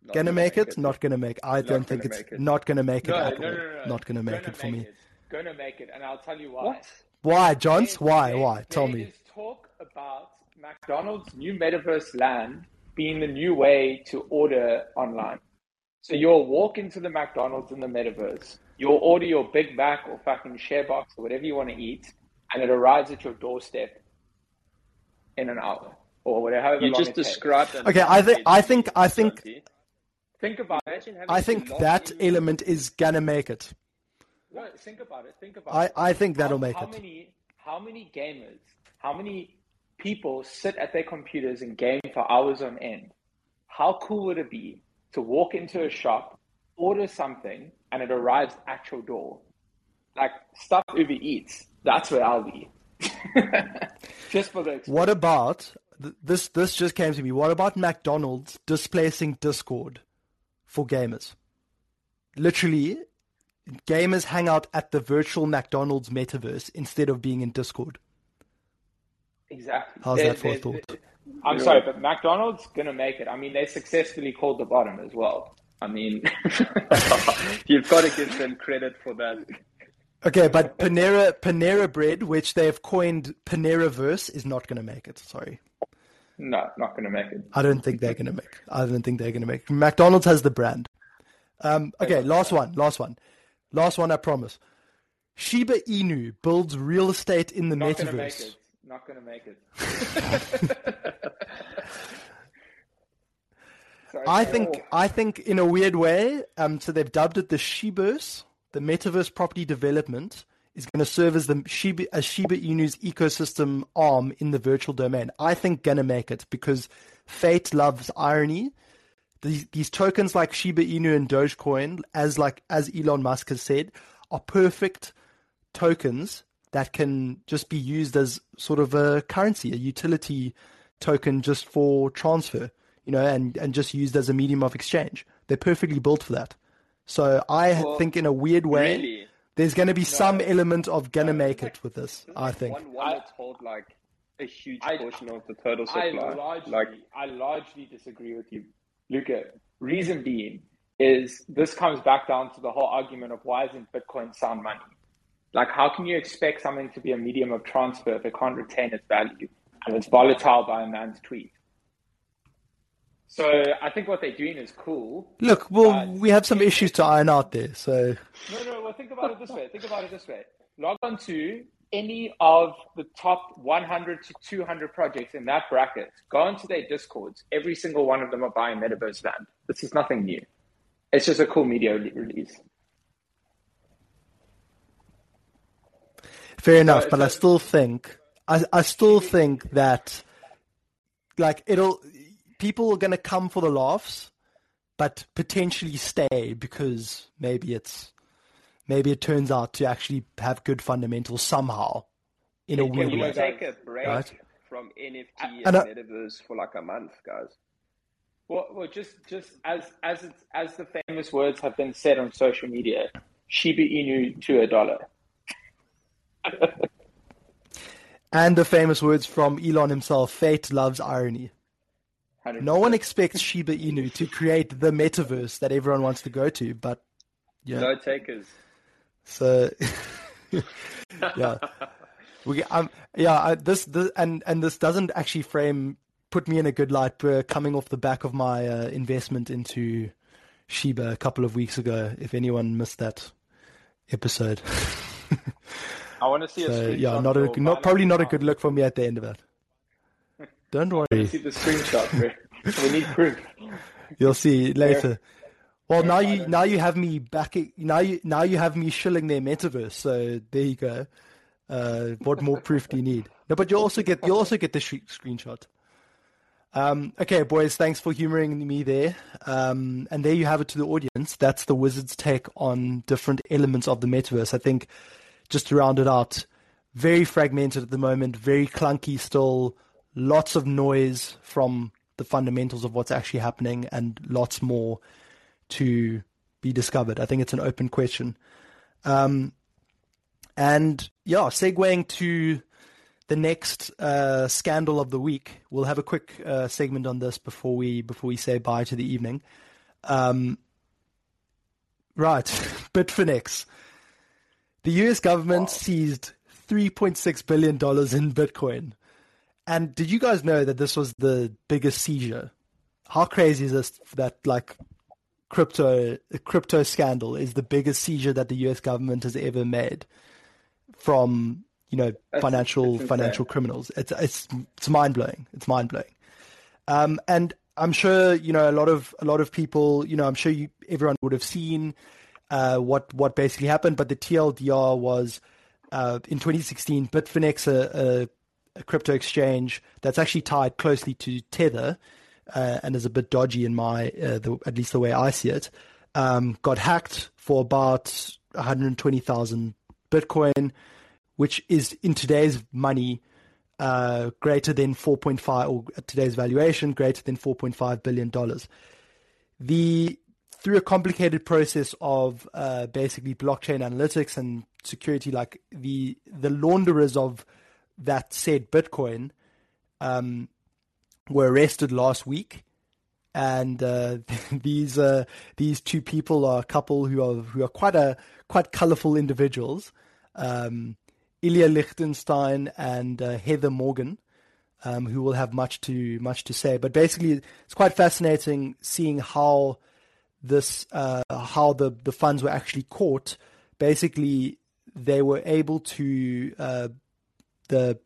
[SPEAKER 2] Not
[SPEAKER 1] Gonna make it? Not gonna make. I don't think it's
[SPEAKER 2] it.
[SPEAKER 1] not gonna make it
[SPEAKER 3] No,
[SPEAKER 1] at
[SPEAKER 3] no,
[SPEAKER 1] all.
[SPEAKER 3] no, no, no.
[SPEAKER 1] Not gonna make
[SPEAKER 3] Gonna
[SPEAKER 1] it for me.
[SPEAKER 3] It. Gonna make it, and I'll tell you why.
[SPEAKER 2] What?
[SPEAKER 1] Why, Johns?
[SPEAKER 3] There-
[SPEAKER 1] Why?
[SPEAKER 3] there-
[SPEAKER 1] Why? Tell me.
[SPEAKER 3] talk about McDonald's new metaverse land being the new way to order online. So you'll walk into the McDonald's in the metaverse, you'll order your Big Mac or fucking share box or whatever you want to eat, and it arrives at your doorstep in an hour or whatever. However
[SPEAKER 2] You
[SPEAKER 3] long
[SPEAKER 2] just
[SPEAKER 3] it
[SPEAKER 2] described. an
[SPEAKER 1] Okay, I think- I think- I think-
[SPEAKER 3] Think about it.
[SPEAKER 1] I think that
[SPEAKER 2] in-
[SPEAKER 1] element is gonna make it.
[SPEAKER 3] No, think about it. Think about
[SPEAKER 1] I,
[SPEAKER 3] it.
[SPEAKER 1] I think that'll
[SPEAKER 3] how,
[SPEAKER 1] make
[SPEAKER 3] how
[SPEAKER 1] it.
[SPEAKER 3] Many, how many gamers, how many people sit at their computers and game for hours on end? How cool would it be to walk into a shop, order something, and it arrives at your door? Like stuff Uber Eats. That's where I'll be. Just for the experience.
[SPEAKER 1] What about th- this? This just came to me. What about McDonald's displacing Discord for gamers? Literally, gamers hang out at the virtual McDonald's metaverse instead of being in Discord.
[SPEAKER 3] Exactly.
[SPEAKER 1] How's
[SPEAKER 3] There-
[SPEAKER 1] that for a thought?
[SPEAKER 3] I'm sorry, but McDonald's gonna make it. I mean, they successfully called the bottom as well. I mean,
[SPEAKER 2] You've got to give them credit for that.
[SPEAKER 1] Okay, but Panera Panera Bread, which they have coined Paneraverse, is not going to make it. Sorry,
[SPEAKER 3] no, not gonna make it.
[SPEAKER 1] I don't think they're going to make. I don't think they're going to make. It. McDonald's has the brand. Um, okay, last one, last one, last one. I promise. Shiba Inu builds real estate in the
[SPEAKER 3] Not gonna make
[SPEAKER 1] metaverse.
[SPEAKER 3] it. Not gonna make it.
[SPEAKER 1] I think I think in a weird way, um, so they've dubbed it the Shiberse, the metaverse property development is going to serve as the Shiba, as Shiba Inu's ecosystem arm in the virtual domain. I think going to make it because fate loves irony. These, these tokens like Shiba Inu and Dogecoin, as like as Elon Musk has said, are perfect tokens that can just be used as sort of a currency, a utility token just for transfer, you know, and, and just used as a medium of exchange. They're perfectly built for that. So I well, think in a weird way, really? there's going to be no, some element of gonna no, make it with this. I think.
[SPEAKER 2] One wallet hold like a huge portion I, of the total supply.
[SPEAKER 3] I largely, like, I largely disagree with you, Luca. Reason being is this comes back down to the whole argument of why isn't Bitcoin sound money? Like, how can you expect something to be a medium of transfer if it can't retain its value and it's volatile by a man's tweet? So I think what they're doing is cool.
[SPEAKER 1] Look, well, we have some issues to iron out there. So
[SPEAKER 3] no, no. Well, think about it this way. Think about it this way. Log on to any of the top 100 to 200 projects in that bracket. Go into their discords. Every single one of them are buying Metaverse Land. This is nothing new. It's just a cool media release.
[SPEAKER 1] Fair enough, so, but so, I still think I, I still think that like it'll people are going to come for the laughs, but potentially stay because maybe it's maybe it turns out to actually have good fundamentals somehow in a weird way.
[SPEAKER 2] Take a break right? from NFT and, and metaverse for like a month, guys.
[SPEAKER 3] Well, well, just just as as it's, as the famous words have been said on social media, Shiba Inu to a dollar.
[SPEAKER 1] and the famous words from Elon himself: "Fate loves irony." 100. No one expects Shiba Inu to create the metaverse that everyone wants to go to, but yeah,
[SPEAKER 2] no takers.
[SPEAKER 1] So yeah, we um yeah I, this this and and this doesn't actually frame put me in a good light. Uh, coming off the back of my uh, investment into Shiba a couple of weeks ago. If anyone missed that episode.
[SPEAKER 3] I want to see so, a
[SPEAKER 1] yeah, not a not probably not a good look for me at the end of that. Don't worry.
[SPEAKER 3] see the screenshot, we need proof.
[SPEAKER 1] You'll see later. Well, now you now you have me back. Now you now you have me shilling their metaverse. So there you go. Uh, what more proof do you need? No, but you also get you also get the sh- screenshot. Um, okay, boys, thanks for humoring me there. Um, and there you have it to the audience. That's the wizard's take on different elements of the metaverse. I think just to round it out, very fragmented at the moment, very clunky still lots of noise from the fundamentals of what's actually happening and lots more to be discovered. I think it's an open question. Um, and yeah, segueing to the next uh, scandal of the week, we'll have a quick uh, segment on this before we before we say bye to the evening. Um, right, Bitfinex. The U.S. government wow. seized 3.6 billion dollars in Bitcoin and did you guys know that this was the biggest seizure? How crazy is this that like crypto crypto scandal is the biggest seizure that the US government has ever made from, you know, that's, financial financial criminals. It's it's it's mind blowing. It's mind blowing. Um, and I'm sure, you know, a lot of a lot of people, you know, I'm sure you everyone would have seen uh, what what basically happened, but the TLDR was uh, in 2016, Bitfinex, a, a a crypto exchange that's actually tied closely to Tether uh, and is a bit dodgy in my, uh, the, at least the way I see it, um, got hacked for about 120,000 Bitcoin, which is in today's money uh, greater than 4.5 or today's valuation greater than 4.5 billion dollars. The through a complicated process of uh, basically blockchain analytics and security, like the the launderers of that said Bitcoin um, were arrested last week, and uh, these uh, these two people are a couple who are who are quite a quite colorful individuals, um, Ilya Lichtenstein and uh, Heather Morgan. Um, who will have much to much to say, but basically, it's quite fascinating seeing how this uh, how the the funds were actually caught. Basically, they were able to uh, the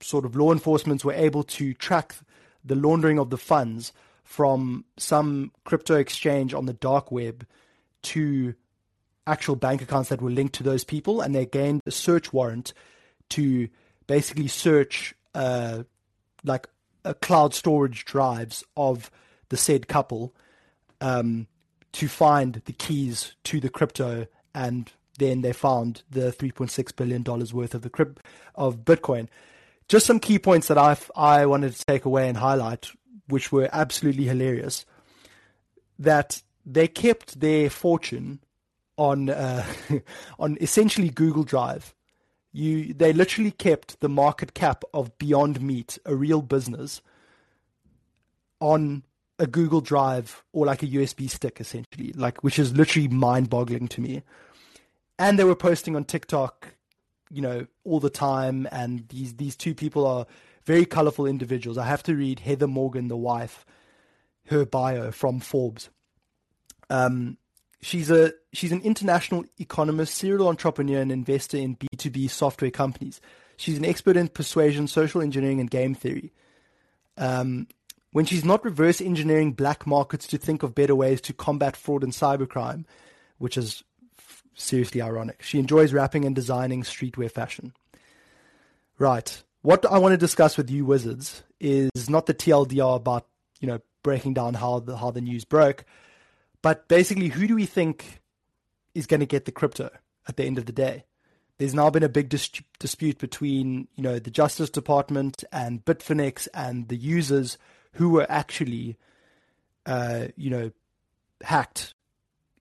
[SPEAKER 1] sort of law enforcement were able to track the laundering of the funds from some crypto exchange on the dark web to actual bank accounts that were linked to those people, and they gained a search warrant to basically search uh, like a cloud storage drives of the said couple um, to find the keys to the crypto, and then they found the 3.6 billion dollars worth of the crypt of Bitcoin. Just some key points that I I wanted to take away and highlight, which were absolutely hilarious. That they kept their fortune on uh, on essentially Google Drive. You they literally kept the market cap of Beyond Meat, a real business, on a Google Drive or like a USB stick, essentially, like which is literally mind-boggling to me. And they were posting on TikTok, you know, all the time. And these these two people are very colorful individuals. I have to read Heather Morgan, the wife, her bio from Forbes. Um, she's a she's an international economist, serial entrepreneur, and investor in B two B software companies. She's an expert in persuasion, social engineering, and game theory. Um, when she's not reverse engineering black markets to think of better ways to combat fraud and cybercrime, which is seriously ironic. She enjoys rapping and designing streetwear fashion. Right. What I want to discuss with you wizards is not the TLDR about, you know, breaking down how the how the news broke, but basically, who do we think is going to get the crypto at the end of the day? There's now been a big dis- dispute between, you know, the Justice Department and Bitfinex and the users who were actually, uh, you know, hacked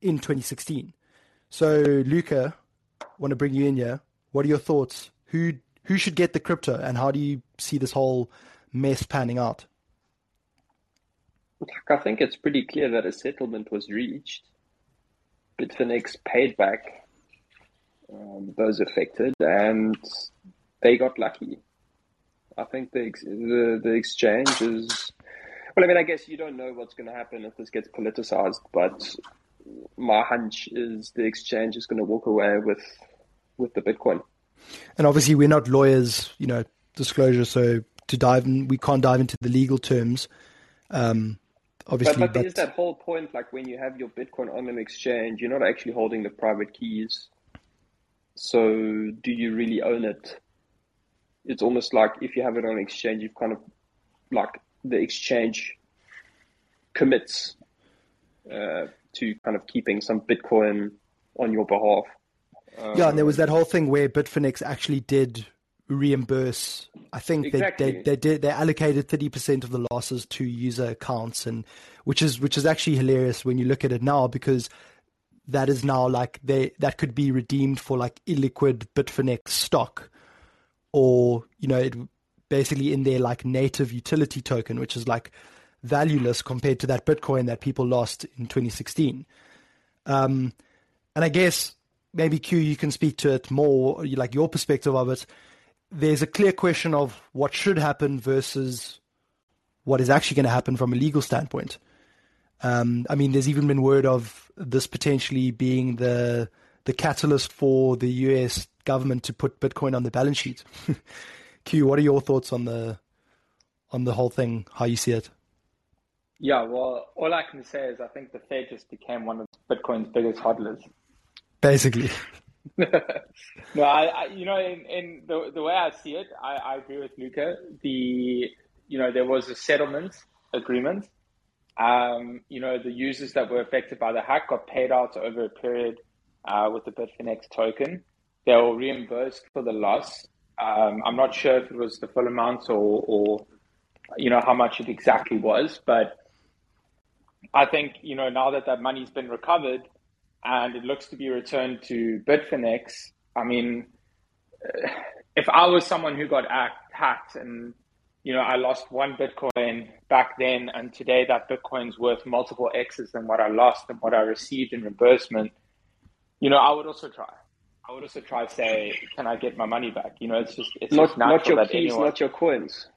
[SPEAKER 1] in 2016. So, Luca, want to bring you in here. What are your thoughts? Who who should get the crypto, and how do you see this whole mess panning out?
[SPEAKER 2] I think it's pretty clear that a settlement was reached. Bitfinex paid back um, those affected, and they got lucky. I think the, the the exchange is. Well, I mean, I guess you don't know what's going to happen if this gets politicized, but my hunch is the exchange is going to walk away with with the Bitcoin.
[SPEAKER 1] And obviously, we're not lawyers, you know, disclosure. So to dive in, we can't dive into the legal terms. Um, obviously.
[SPEAKER 2] But, but there's that whole point, like when you have your Bitcoin on an exchange, you're not actually holding the private keys. So do you really own it? It's almost like if you have it on an exchange, you've kind of like the exchange commits uh, to kind of keeping some Bitcoin on your behalf.
[SPEAKER 1] Um, yeah, and there was that whole thing where Bitfinex actually did reimburse. I think exactly. they, they, they did they allocated thirty percent of the losses to user accounts, and which is which is actually hilarious when you look at it now because that is now like they that could be redeemed for like illiquid Bitfinex stock, or you know it basically in their like native utility token, which is like valueless compared to that Bitcoin that people lost in 2016. Um, and I guess maybe Q, you can speak to it more, like your perspective of it there's a clear question of what should happen versus what is actually going to happen from a legal standpoint. Um, I mean, there's even been word of this potentially being the the catalyst for the U.S. government to put Bitcoin on the balance sheet. Q, what are your thoughts on the on the whole thing? How you see it?
[SPEAKER 3] Yeah, well, all I can say is I think the Fed just became one of Bitcoin's biggest hodlers.
[SPEAKER 1] Basically.
[SPEAKER 3] no, I, I, you know, in, in the the way I see it, I, I agree with Luca. The you know there was a settlement agreement. Um, you know, the users that were affected by the hack got paid out over a period uh, with the Bitfinex token. They were reimbursed for the loss. Um, I'm not sure if it was the full amount or, or you know how much it exactly was, but I think you know now that that money's been recovered, and it looks to be returned to Bitfinex. I mean, if I was someone who got hacked and you know I lost one Bitcoin back then, and today that Bitcoin's worth multiple X's than what I lost and what I received in reimbursement, you know, I would also try. I would also try to say, can I get my money back? You know, it's just it's
[SPEAKER 2] not
[SPEAKER 3] just
[SPEAKER 2] not your keys, anyone... not your coins.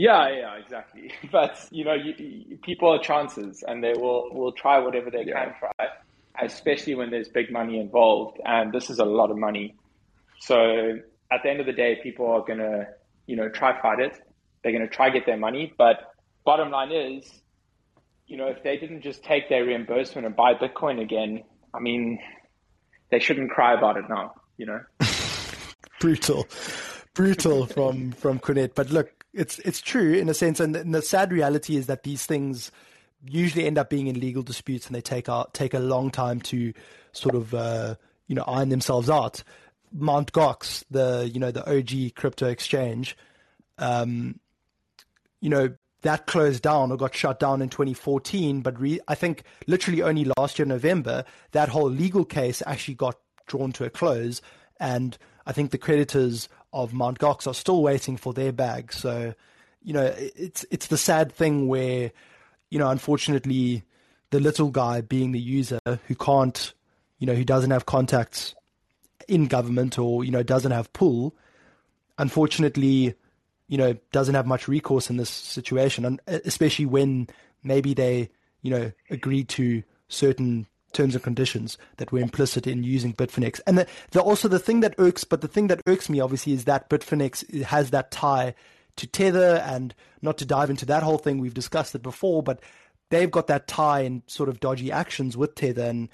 [SPEAKER 3] Yeah, yeah, exactly. But you know, you, you, people are chances, and they will will try whatever they yeah. can try especially when there's big money involved. And this is a lot of money. So at the end of the day, people are going to, you know, try fight it. They're going to try get their money. But bottom line is, you know, if they didn't just take their reimbursement and buy Bitcoin again, I mean, they shouldn't cry about it now. You know,
[SPEAKER 1] brutal, brutal from from Quinette. But look, it's it's true in a sense, and, and the sad reality is that these things usually end up being in legal disputes, and they take out take a long time to sort of uh, you know iron themselves out. Mount Gox, the you know the OG crypto exchange, um, you know that closed down or got shut down in 2014. But re- I think literally only last year, November, that whole legal case actually got drawn to a close. And I think the creditors of Mt. Gox are still waiting for their bag. So, you know, it's it's the sad thing where, you know, unfortunately, the little guy being the user who can't, you know, who doesn't have contacts in government or you know doesn't have pull, unfortunately, you know, doesn't have much recourse in this situation, and especially when maybe they, you know, agreed to certain terms and conditions that were implicit in using Bitfinex. And the, the, also the thing that irks, but the thing that irks me obviously is that Bitfinex has that tie to Tether, and not to dive into that whole thing, we've discussed it before, but they've got that tie and sort of dodgy actions with Tether, and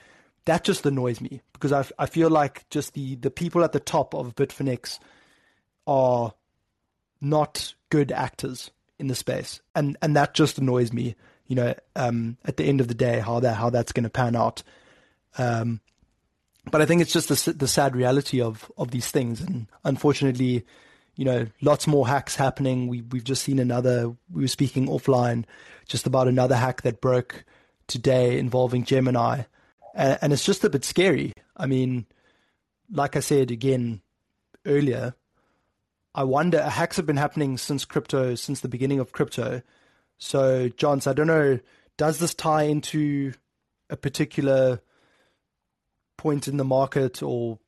[SPEAKER 1] that just annoys me because I, I feel like just the, the people at the top of Bitfinex are not good actors in the space, and and that just annoys me. You know, um, at the end of the day, how that how that's going to pan out. Um, but I think it's just the the sad reality of of these things, and unfortunately, you know, lots more hacks happening. We we've just seen another. We were speaking offline just about another hack that broke today involving Gemini, and, and it's just a bit scary. I mean, like I said again earlier, I wonder hacks have been happening since crypto, since the beginning of crypto. So, Johns, I don't know, does this tie into a particular point in the market or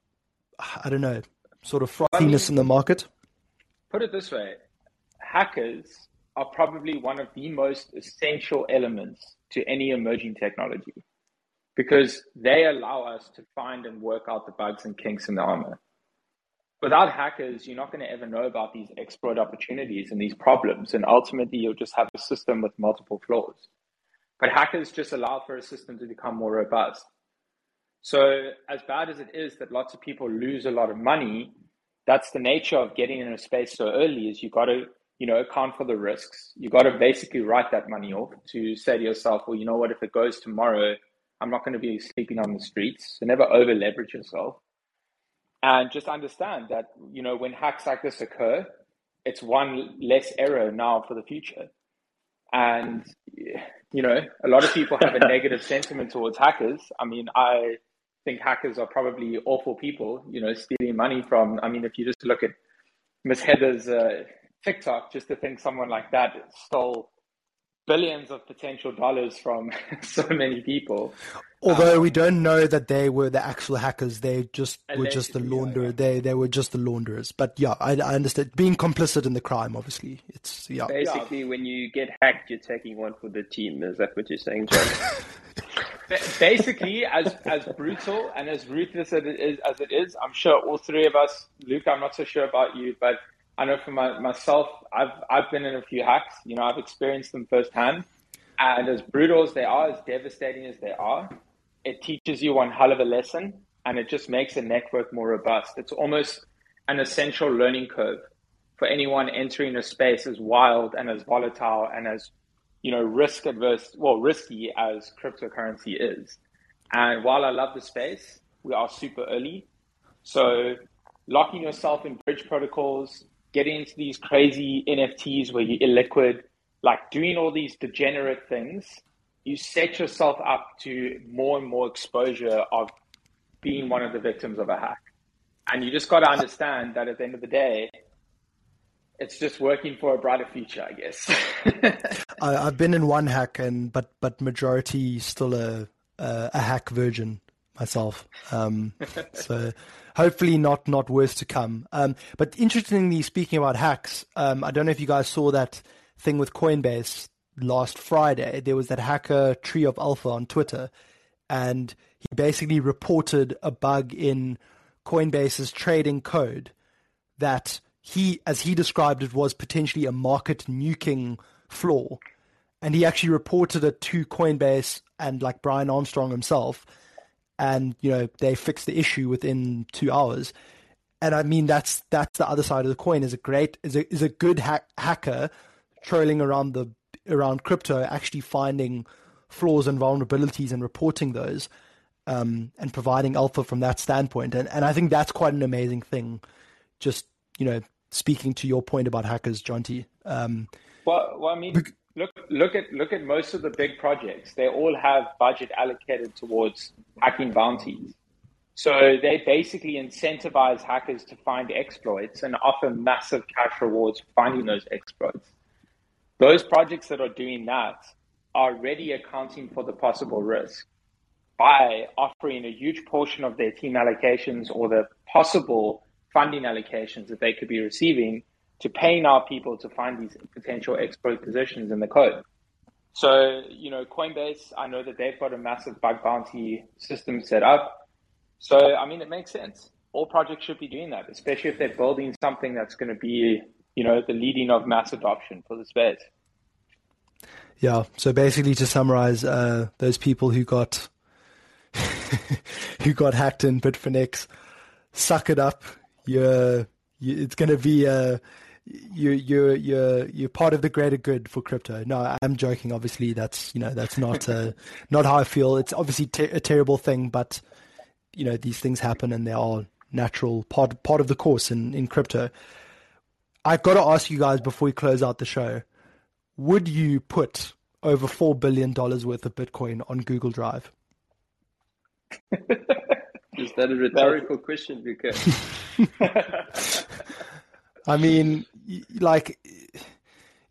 [SPEAKER 1] I don't know, sort of frothiness in the market?
[SPEAKER 3] Put it this way hackers are probably one of the most essential elements to any emerging technology because they allow us to find and work out the bugs and kinks in the armor without hackers, you're not going to ever know about these exploit opportunities and these problems. And ultimately, you'll just have a system with multiple flaws. But hackers just allow for a system to become more robust. So, as bad as it is that lots of people lose a lot of money, that's the nature of getting in a space so early. Is you got to, you know, account for the risks. You got to basically write that money off to say to yourself, well, you know what? If it goes tomorrow, I'm not going to be sleeping on the streets. So never over leverage yourself and just understand that you know when hacks like this occur it's one less error now for the future. And you know a lot of people have a negative sentiment towards hackers. I mean i think hackers are probably awful people you know stealing money from i mean if you just look at miss heather's uh, tiktok just to think someone like that stole billions of potential dollars from so many people.
[SPEAKER 1] Although um, we don't know that they were the actual hackers, they just were just the launderer. Yeah, They they were just the launderers. But yeah, I, I understand being complicit in the crime. Obviously, it's yeah.
[SPEAKER 2] Basically, when you get hacked, you're taking one for the team. Is that what you're saying, John?
[SPEAKER 3] Basically, as as brutal and as ruthless as it is, as it is, I'm sure all three of us, Luke. I'm not so sure about you, but I know for my, myself, I've I've been in a few hacks. You know, I've experienced them firsthand, and as brutal as they are, as devastating as they are, it teaches you one hell of a lesson, and it just makes a network more robust. It's almost an essential learning curve for anyone entering a space as wild and as volatile and as you know risk adverse, well, risky as cryptocurrency is. And while I love the space, we are super early, so locking yourself in bridge protocols getting into these crazy NFTs where you're illiquid, like doing all these degenerate things, you set yourself up to more and more exposure of being one of the victims of a hack. And you just got to understand that at the end of the day, it's just working for a brighter future, I guess.
[SPEAKER 1] I, have been in one hack, and but but majority still a a, a hack virgin myself. Um, so hopefully not not worse to come. Um, but interestingly, speaking about hacks, um, I don't know if you guys saw that thing with Coinbase last Friday. There was that hacker Tree of Alpha on Twitter, and he basically reported a bug in Coinbase's trading code that he, as he described it, was potentially a market nuking flaw. And he actually reported it to Coinbase and like Brian Armstrong himself and you know they fix the issue within two hours. And I mean that's that's the other side of the coin. Is a great is a is a good ha- hacker trolling around the around crypto actually finding flaws and vulnerabilities and reporting those um, and providing alpha from that standpoint. And and I think that's quite an amazing thing. Just you know, speaking to your point about hackers, Jonty. Um,
[SPEAKER 3] well, well, I mean, look look at look at most of the big projects. They all have budget allocated towards hacking bounties. So they basically incentivize hackers to find exploits and offer massive cash rewards for finding those exploits. Those projects that are doing that are already accounting for the possible risk by offering a huge portion of their team allocations or the possible funding allocations that they could be receiving to paying our people to find these potential exploit positions in the code. So, you know, Coinbase, I know that they've got a massive bug bounty system set up. So, I mean, it makes sense. All projects should be doing that, especially if they're building something that's going to be, you know, the leading of mass adoption for the space.
[SPEAKER 1] Yeah. So basically, to summarize, uh, those people who got who got hacked in Bitfinex, suck it up. You're, you, it's going to be uh, you you're you're you're part of the greater good for crypto. No, I'm joking. Obviously, that's you know that's not uh, not how I feel. It's obviously te- a terrible thing, but you know these things happen and they are natural part part of the course in in crypto. I've got to ask you guys before we close out the show: Would you put over four billion dollars worth of Bitcoin on Google Drive?
[SPEAKER 2] Is that a rhetorical question, Luca?
[SPEAKER 1] I mean, like,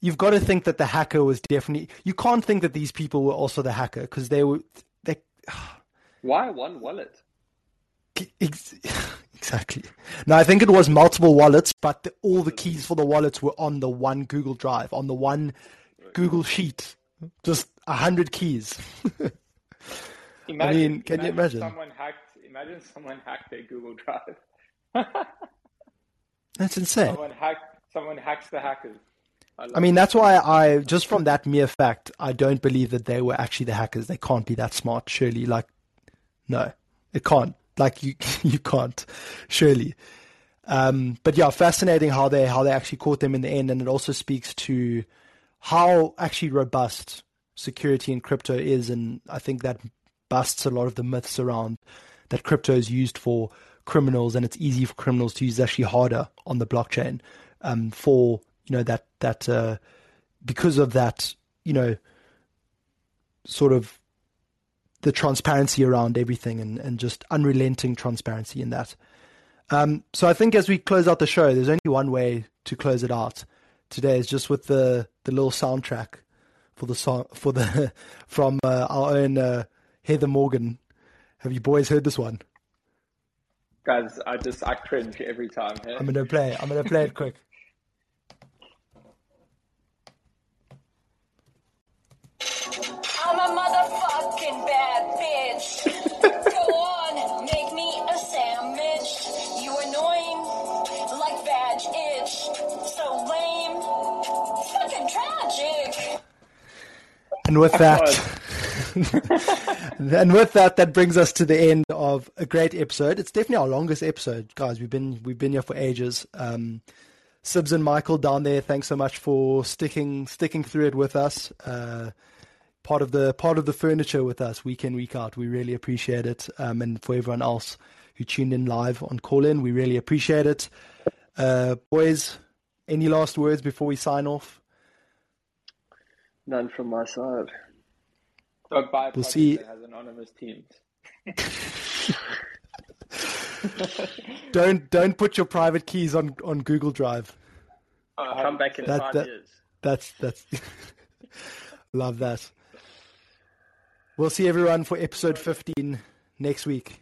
[SPEAKER 1] you've got to think that the hacker was definitely. You can't think that these people were also the hacker because they were. They.
[SPEAKER 2] Why one wallet?
[SPEAKER 1] Exactly. Now I think it was multiple wallets, but the, all the keys for the wallets were on the one Google Drive, on the one Google Sheet. Just a hundred keys.
[SPEAKER 3] Imagine,
[SPEAKER 1] I mean, can you imagine?
[SPEAKER 3] Someone hacked. Imagine someone hacked their Google Drive.
[SPEAKER 1] That's insane.
[SPEAKER 3] someone hacked. Someone hacks the hackers. I,
[SPEAKER 1] I mean, that's why I just from that mere fact, I don't believe that they were actually the hackers. They can't be that smart, surely. Like, no, it can't. Like you, you can't, surely. Um, but yeah, fascinating how they how they actually caught them in the end, and it also speaks to how actually robust security in crypto is, and I think that busts a lot of the myths around that crypto is used for criminals, and it's easy for criminals to use. It's actually harder on the blockchain um, for you know that that uh, because of that you know sort of the transparency around everything and, and just unrelenting transparency in that. Um, so I think as we close out the show, there's only one way to close it out today is just with the, the little soundtrack for the song for the from uh, our own uh, Heather Morgan. Have you boys heard this one?
[SPEAKER 3] Guys, I just I cringe every time. Hey?
[SPEAKER 1] I'm gonna play. I'm gonna play it quick.
[SPEAKER 4] I'm a motherfucking bad bitch. Go on, make me a sandwich. You annoying, like vag itch. So lame, fucking tragic.
[SPEAKER 1] And with that, and with that, that brings us to the end of a great episode. It's definitely our longest episode, guys. We've been we've been here for ages. Um, Sibs and Michael down there, thanks so much for sticking sticking through it with us. Uh, part of the part of the furniture with us week in week out. We really appreciate it, um, and for everyone else who tuned in live on Callin, we really appreciate it. Uh, boys, any last words before we sign off?
[SPEAKER 2] None from my side.
[SPEAKER 3] Don't buy a
[SPEAKER 1] We'll see.
[SPEAKER 3] that has anonymous teams.
[SPEAKER 1] Don't don't put your private keys on on Google Drive.
[SPEAKER 2] Come back in
[SPEAKER 1] That-
[SPEAKER 2] five
[SPEAKER 1] that-
[SPEAKER 2] years.
[SPEAKER 1] That's that's love that. We'll see everyone for episode 15 next week.